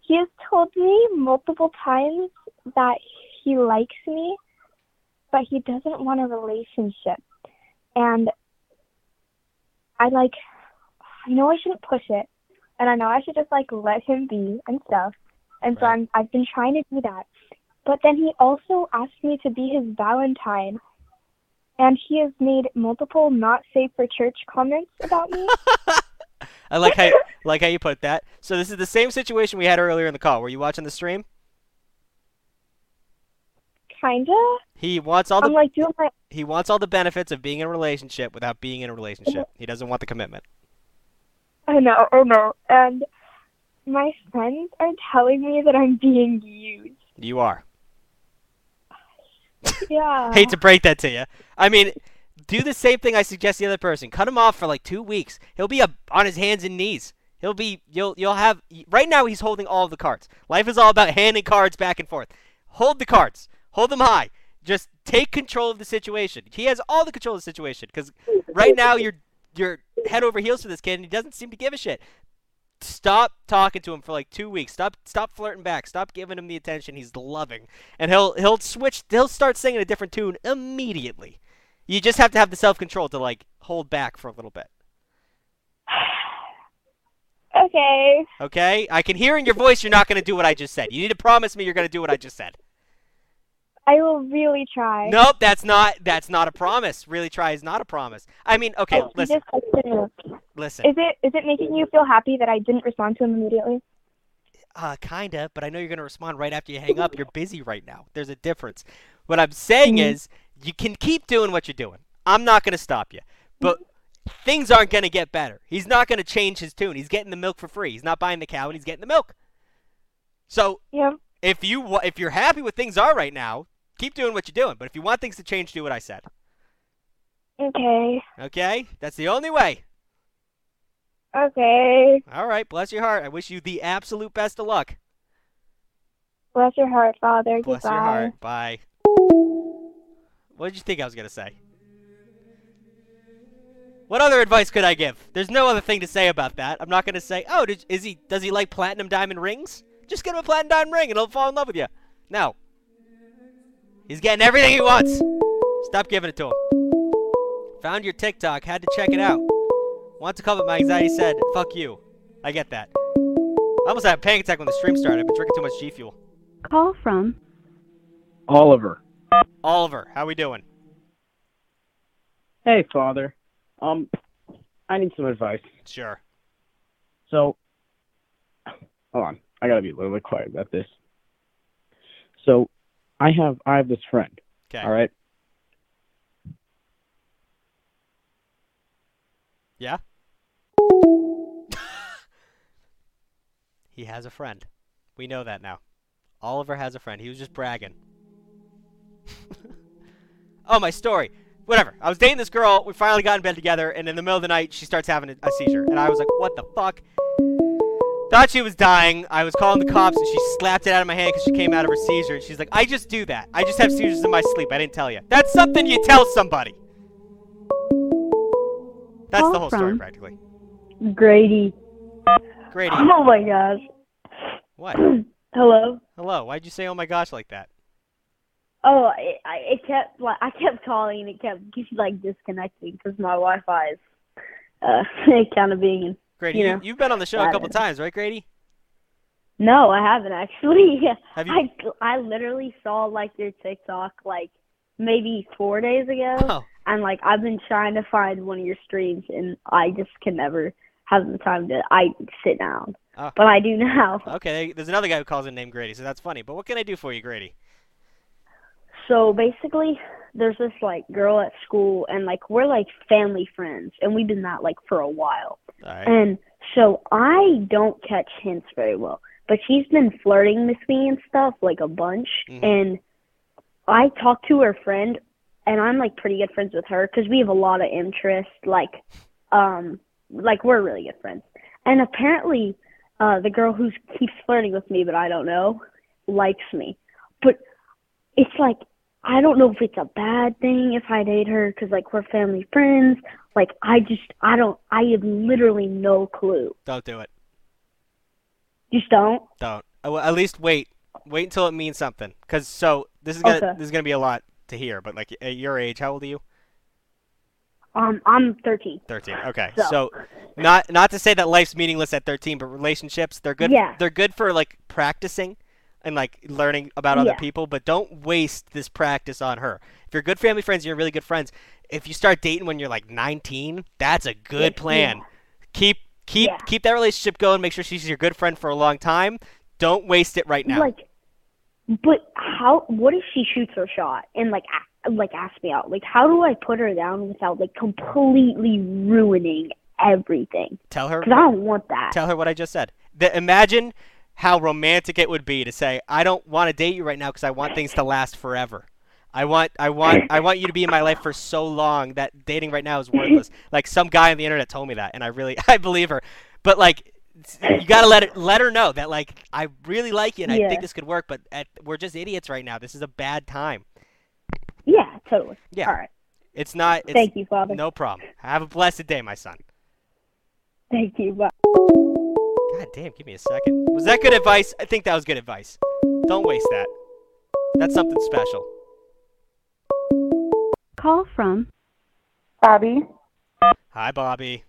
[SPEAKER 4] he has told me multiple times that he likes me, but he doesn't want a relationship. And I like, I know I shouldn't push it, and I know I should just like let him be and stuff. And so I'm, I've been trying to do that. But then he also asked me to be his Valentine. And he has made multiple not safe for church comments about me.
[SPEAKER 1] I like how like how you put that. So this is the same situation we had earlier in the call. Were you watching the stream?
[SPEAKER 4] Kinda.
[SPEAKER 1] He wants all the
[SPEAKER 4] I'm like doing my
[SPEAKER 1] he wants all the benefits of being in a relationship without being in a relationship. He doesn't want the commitment.
[SPEAKER 4] I know, oh no. And my friends are telling me that I'm being used.
[SPEAKER 1] You are.
[SPEAKER 4] Yeah.
[SPEAKER 1] Hate to break that to you. I mean, do the same thing I suggest the other person. Cut him off for like two weeks. He'll be up on his hands and knees. He'll be you'll you'll have right now he's holding all of the cards. Life is all about handing cards back and forth. Hold the cards. Hold them high. Just take control of the situation. He has all the control of the situation because right now you're you're head over heels for this kid and he doesn't seem to give a shit. stop talking to him for like two weeks. Stop stop flirting back. Stop giving him the attention he's loving, and he'll he'll switch. He'll start singing a different tune immediately. You just have to have the self control to like hold back for a little bit.
[SPEAKER 17] Okay.
[SPEAKER 1] Okay? I can hear in your voice you're not going to do what I just said. You need to promise me you're going to do what I just said.
[SPEAKER 17] I will really try.
[SPEAKER 1] Nope, that's not that's not a promise. Really try is not a promise. I mean, okay,
[SPEAKER 17] Oh,
[SPEAKER 1] listen. Listen.
[SPEAKER 17] Is it is it making you feel happy that I didn't respond to him immediately?
[SPEAKER 1] Uh, kinda, but I know you're gonna respond right after you hang up. You're busy right now. There's a difference. What I'm saying
[SPEAKER 17] Mhm.
[SPEAKER 1] is, you can keep doing what you're doing. I'm not gonna stop you, but things aren't gonna get better. He's not gonna change his tune. He's getting the milk for free. He's not buying the cow, and he's getting the milk. So,
[SPEAKER 17] Yeah.
[SPEAKER 1] if you if you're happy with things are right now, keep doing what you're doing. But if you want things to change, do what I said.
[SPEAKER 17] Okay.
[SPEAKER 1] Okay? That's the only way.
[SPEAKER 17] Okay.
[SPEAKER 1] All right. Bless your heart. I wish you the absolute best of luck.
[SPEAKER 17] Bless your heart, Father.
[SPEAKER 1] Bless
[SPEAKER 17] Goodbye.
[SPEAKER 1] your heart. Bye. What did you think I was gonna say? What other advice could I give? There's no other thing to say about that. I'm not gonna say, oh, did, is he? Does he like platinum diamond rings? Just get him a platinum diamond ring, and he'll fall in love with you. No. He's getting everything he wants. Stop giving it to him. Found your TikTok. Had to check it out. Want to cover my anxiety? Said, fuck you. I get that. I almost had a panic attack when the stream started. I've been drinking too much G Fuel.
[SPEAKER 2] Call from
[SPEAKER 6] Oliver.
[SPEAKER 1] Oliver, how we doing?
[SPEAKER 6] Hey, father. Um, I need some advice.
[SPEAKER 1] Sure.
[SPEAKER 6] So, hold on. I gotta be a little bit quiet about this. So, I have I have this friend.
[SPEAKER 1] Okay.
[SPEAKER 6] All right.
[SPEAKER 1] Yeah? he has a friend. We know that now. Oliver has a friend. He was just bragging. oh, my story. Whatever. I was dating this girl. We finally got in bed together, and in the middle of the night, she starts having a, a seizure. And I was like, what the fuck? Thought she was dying. I was calling the cops, and she slapped it out of my hand because she came out of her seizure. And she's like, I just do that. I just have seizures in my sleep. I didn't tell you. That's something you tell somebody. That's the whole story, practically.
[SPEAKER 12] Grady.
[SPEAKER 1] Grady.
[SPEAKER 12] Oh my gosh.
[SPEAKER 1] What?
[SPEAKER 12] Hello.
[SPEAKER 1] Hello. Why'd you say "Oh my gosh" like that?
[SPEAKER 12] Oh, it, I, it kept like I kept calling and it kept like disconnecting because my Wi-Fi is uh kind of being.
[SPEAKER 1] Grady,
[SPEAKER 12] you know,
[SPEAKER 1] you've been on the show a couple times, right, Grady?
[SPEAKER 12] No, I haven't actually.
[SPEAKER 1] Have you-
[SPEAKER 12] I I literally saw like your TikTok like maybe four days ago,
[SPEAKER 1] Oh.
[SPEAKER 12] and like I've been trying to find one of your streams, and I just can never have the time to. I sit down,
[SPEAKER 1] Oh.
[SPEAKER 12] but I do now.
[SPEAKER 1] Okay, there's another guy who calls in named Grady, so that's funny. But what can I do for you, Grady?
[SPEAKER 12] So basically, there's this like girl at school, and like we're like family friends, and we've been that like for a while.
[SPEAKER 1] Right.
[SPEAKER 12] And so I don't catch hints very well, but she's been flirting with me and stuff like a bunch,
[SPEAKER 1] Mhm.
[SPEAKER 12] and I talk to her friend, and I'm like pretty good friends with her because we have a lot of interest. Like, um, like we're really good friends. And apparently, uh, the girl who keeps flirting with me, but I don't know, likes me. But it's like I don't know if it's a bad thing if I date her because like we're family friends. Like I just I don't I have literally no clue.
[SPEAKER 1] Don't do it.
[SPEAKER 12] Just don't.
[SPEAKER 1] Don't. Uh, well, at least wait. Wait until it means something. Cause so this is gonna
[SPEAKER 12] Okay.
[SPEAKER 1] this is gonna be a lot to hear. But like at your age, how old are you?
[SPEAKER 12] Um, I'm 13.
[SPEAKER 1] Thirteen. Okay.
[SPEAKER 12] So-
[SPEAKER 1] So, not not to say that life's meaningless at thirteen, but relationships they're good.
[SPEAKER 12] Yeah.
[SPEAKER 1] They're good for like practicing and like learning about other
[SPEAKER 12] Yeah.
[SPEAKER 1] people. But don't waste this practice on her. If you're good family friends, you're really good friends. If you start dating when you're like 19, that's a good plan.
[SPEAKER 12] yeah.
[SPEAKER 1] Keep keep
[SPEAKER 12] Yeah.
[SPEAKER 1] keep that relationship going. Make sure she's your good friend for a long time. Don't waste it right now.
[SPEAKER 12] Like, but how? What if she shoots her shot and like like ask me out? Like, how do I put her down without like completely ruining everything?
[SPEAKER 1] Tell her.
[SPEAKER 12] Because I don't want that.
[SPEAKER 1] Tell her what I just said. The, imagine how romantic it would be to say, "I don't want to date you right now because I want things to last forever. I want, I want, I want you to be in my life for so long that dating right now is worthless." like some guy on the internet told me that, and I really, I believe her. But like, you gotta let it, let her know that like I really like you and I think this could work, but at, we're just idiots right now. This is a bad time.
[SPEAKER 12] Yeah, totally.
[SPEAKER 1] Yeah.
[SPEAKER 12] All right.
[SPEAKER 1] It's not. It's,
[SPEAKER 12] Thank you, Father.
[SPEAKER 1] No problem. Have a blessed day, my son.
[SPEAKER 12] Thank you. Bye.
[SPEAKER 1] Damn, give me a second. Was that good advice? I think that was good advice. Don't waste that. That's something special.
[SPEAKER 2] Call from
[SPEAKER 19] Bobby.
[SPEAKER 1] Hi, Bobby.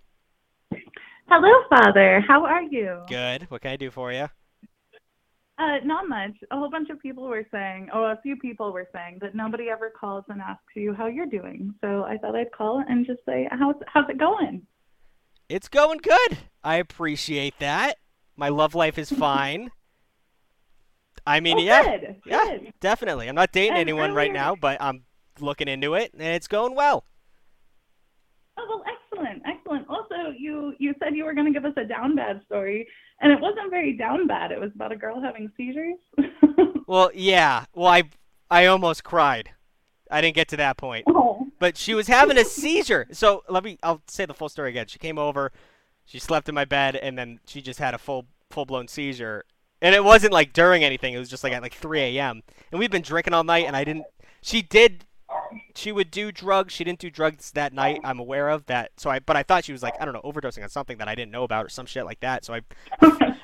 [SPEAKER 19] Hello, Father. How are you?
[SPEAKER 1] Good. What can I do for you?
[SPEAKER 19] Uh, not much. A whole bunch of people were saying, oh, a few people were saying that nobody ever calls and asks you how you're doing. So I thought I'd call and just say, how's how's it going?
[SPEAKER 1] It's going good. I appreciate that. My love life is fine. I mean,
[SPEAKER 19] Oh,
[SPEAKER 1] yeah,
[SPEAKER 19] good,
[SPEAKER 1] yeah,
[SPEAKER 19] good.
[SPEAKER 1] definitely. I'm not dating anyone right now, but I'm looking into it, and it's going well.
[SPEAKER 19] Oh well, excellent, excellent. Also, you you said you were going to give us a down bad story, and it wasn't very down bad. It was about a girl having seizures.
[SPEAKER 1] Well, yeah. Well, I I almost cried. I didn't get to that point.
[SPEAKER 19] Oh.
[SPEAKER 1] But she was having a seizure. So let me. I'll say the full story again. She came over, she slept in my bed, and then she just had a full full blown seizure. And it wasn't like during anything. It was just like at like 3 a.m. And we've been drinking all night, and I didn't. She did. She would do drugs. She didn't do drugs that night. I'm aware of that. So I, but I thought she was like I don't know overdosing on something that I didn't know about or some shit like that. So I,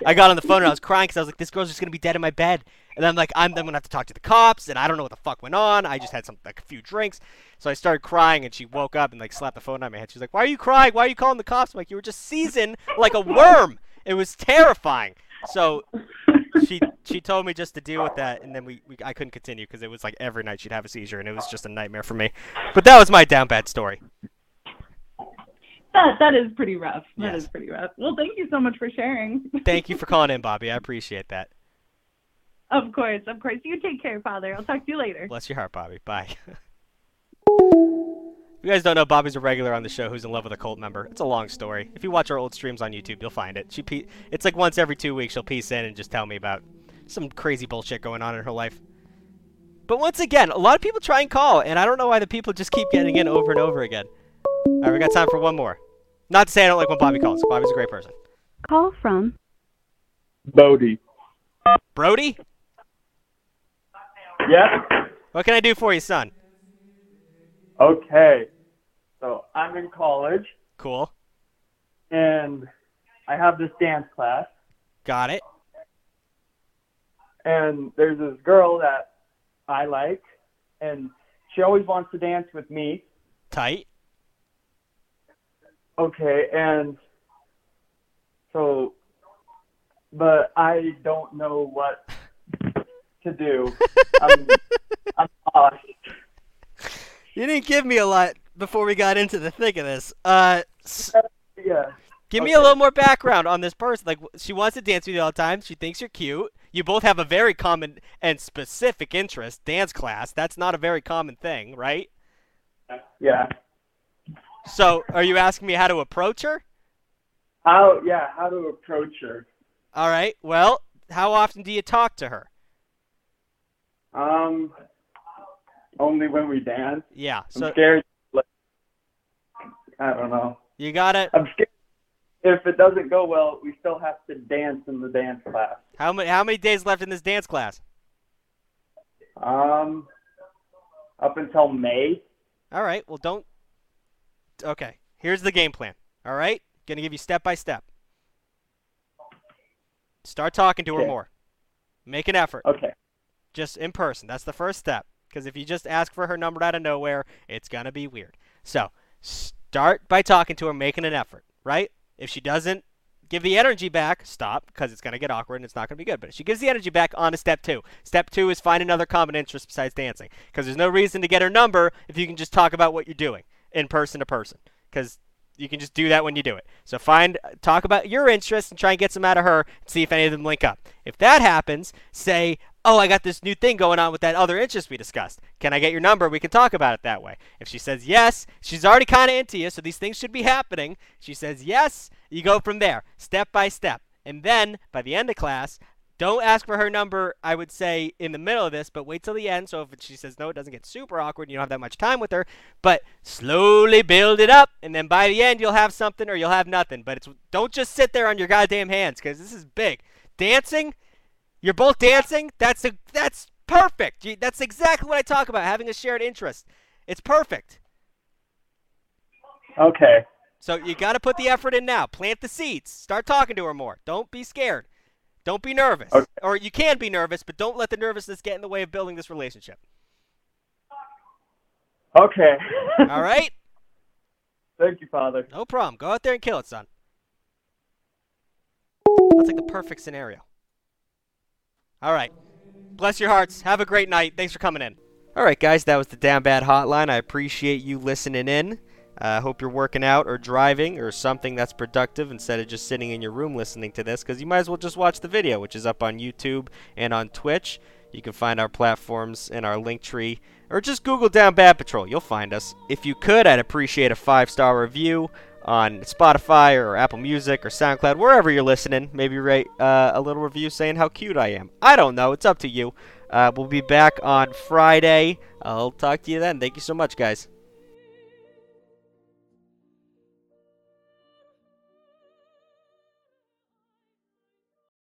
[SPEAKER 1] I got on the phone and I was crying because I was like, this girl's just gonna be dead in my bed. And I'm like, I'm then gonna have to talk to the cops, and I don't know what the fuck went on. I just had some like a few drinks, so I started crying, and she woke up and like slapped the phone on my head. She's like, Why are you crying? Why are you calling the cops? I'm like, You were just seasoned like a worm. It was terrifying. So she she told me just to deal with that, and then we, we I couldn't continue because it was like every night she'd have a seizure, and it was just a nightmare for me. But that was my down bad story.
[SPEAKER 19] that that is pretty rough. That is
[SPEAKER 1] Yes.
[SPEAKER 19] pretty rough. Well, thank you so much for sharing.
[SPEAKER 1] Thank you for calling in, Bobby. I appreciate that.
[SPEAKER 19] Of course, of course. You take care, Father. I'll talk to you later.
[SPEAKER 1] Bless your heart, Bobby. Bye. If you guys don't know, Bobby's a regular on the show who's in love with a cult member. It's a long story. If you watch our old streams on YouTube, you'll find it. She pe- it's like once every two weeks she'll piece in and just tell me about some crazy bullshit going on in her life. But once again, a lot of people try and call, and I don't know why the people just keep getting in over and over again. All right, we got time for one more. Not to say I don't like when Bobby calls. Bobby's a great person.
[SPEAKER 2] Call from
[SPEAKER 13] Bodie.
[SPEAKER 1] Brody,
[SPEAKER 13] Yeah.
[SPEAKER 1] what can I do for you, son?
[SPEAKER 13] Okay. So I'm in college
[SPEAKER 1] Cool.
[SPEAKER 13] and I have this dance class
[SPEAKER 1] Got it.
[SPEAKER 13] and there's this girl that I like and she always wants to dance with me.
[SPEAKER 1] Tight.
[SPEAKER 13] Okay, and so but I don't know what to do. I'm, I'm lost.
[SPEAKER 1] You didn't give me a lot before we got into the thick of this. Uh, s-
[SPEAKER 13] Yeah.
[SPEAKER 1] give me a little more background on this person. Like, she wants to dance with you all the time. She thinks you're cute. You both have a very common and specific interest, dance class. That's not a very common thing, right?
[SPEAKER 13] Yeah.
[SPEAKER 1] So, are you asking me how to approach her?
[SPEAKER 13] How yeah, how to approach her.
[SPEAKER 1] All right. Well, how often do you talk to her?
[SPEAKER 13] Um only when we dance.
[SPEAKER 1] Yeah.
[SPEAKER 13] I'm
[SPEAKER 1] So
[SPEAKER 13] scared like, I don't know.
[SPEAKER 1] you got it.
[SPEAKER 13] I'm scared if it doesn't go well, we still have to dance in the dance class.
[SPEAKER 1] How many how many days left in this dance class?
[SPEAKER 13] Um up until May.
[SPEAKER 1] All right. Well, don't. Okay. Here's the game plan. All right. Gonna give you step by step. Start talking to her
[SPEAKER 13] Okay.
[SPEAKER 1] more. Make an effort.
[SPEAKER 13] Okay.
[SPEAKER 1] Just in person. That's the first step. Because if you just ask for her number out of nowhere, it's gonna be weird. So start by talking to her, making an effort. Right? If she doesn't give the energy back, stop because it's gonna get awkward and it's not gonna be good. But if she gives the energy back, on to step two. Step two is find another common interest besides dancing. Because there's no reason to get her number if you can just talk about what you're doing in person to person. Because you can just do that when you do it. So find talk about your interests and try and get some out of her and see if any of them link up. If that happens, say, "Oh, I got this new thing going on with that other interest we discussed. Can I get your number? We can talk about it that way." If she says yes, she's already kind of into you, so these things should be happening. She says yes, you go from there, step by step. And then by the end of class, don't ask for her number, I would say, in the middle of this, but wait till the end. So if she says no, it doesn't get super awkward. And you don't have that much time with her. But slowly build it up, and then by the end, you'll have something or you'll have nothing. But it's don't just sit there on your goddamn hands because this is big. Dancing, you're both dancing. That's a that's perfect. That's exactly what I talk about. Having a shared interest. It's perfect.
[SPEAKER 13] Okay.
[SPEAKER 1] So you got to put the effort in now. Plant the seeds. Start talking to her more. Don't be scared. Don't be nervous.
[SPEAKER 13] Okay.
[SPEAKER 1] Or you can be nervous, but don't let the nervousness get in the way of building this relationship.
[SPEAKER 13] Okay.
[SPEAKER 1] All right?
[SPEAKER 13] Thank you, Father.
[SPEAKER 1] No problem. Go out there and kill it, son. That's like the perfect scenario. All right. Bless your hearts. Have a great night. Thanks for coming in. All right, guys. That was the Down Bad Hotline. I appreciate you listening in. I uh, hope you're working out or driving or something that's productive instead of just sitting in your room listening to this because you might as well just watch the video, which is up on YouTube and on Twitch. You can find our platforms in our link tree or just Google Down Bad Patrol. You'll find us. If you could, I'd appreciate a five star review on Spotify or Apple Music or SoundCloud, wherever you're listening. Maybe write uh, a little review saying how cute I am. I don't know. It's up to you. Uh, we'll be back on Friday. I'll talk to you then. Thank you so much, guys.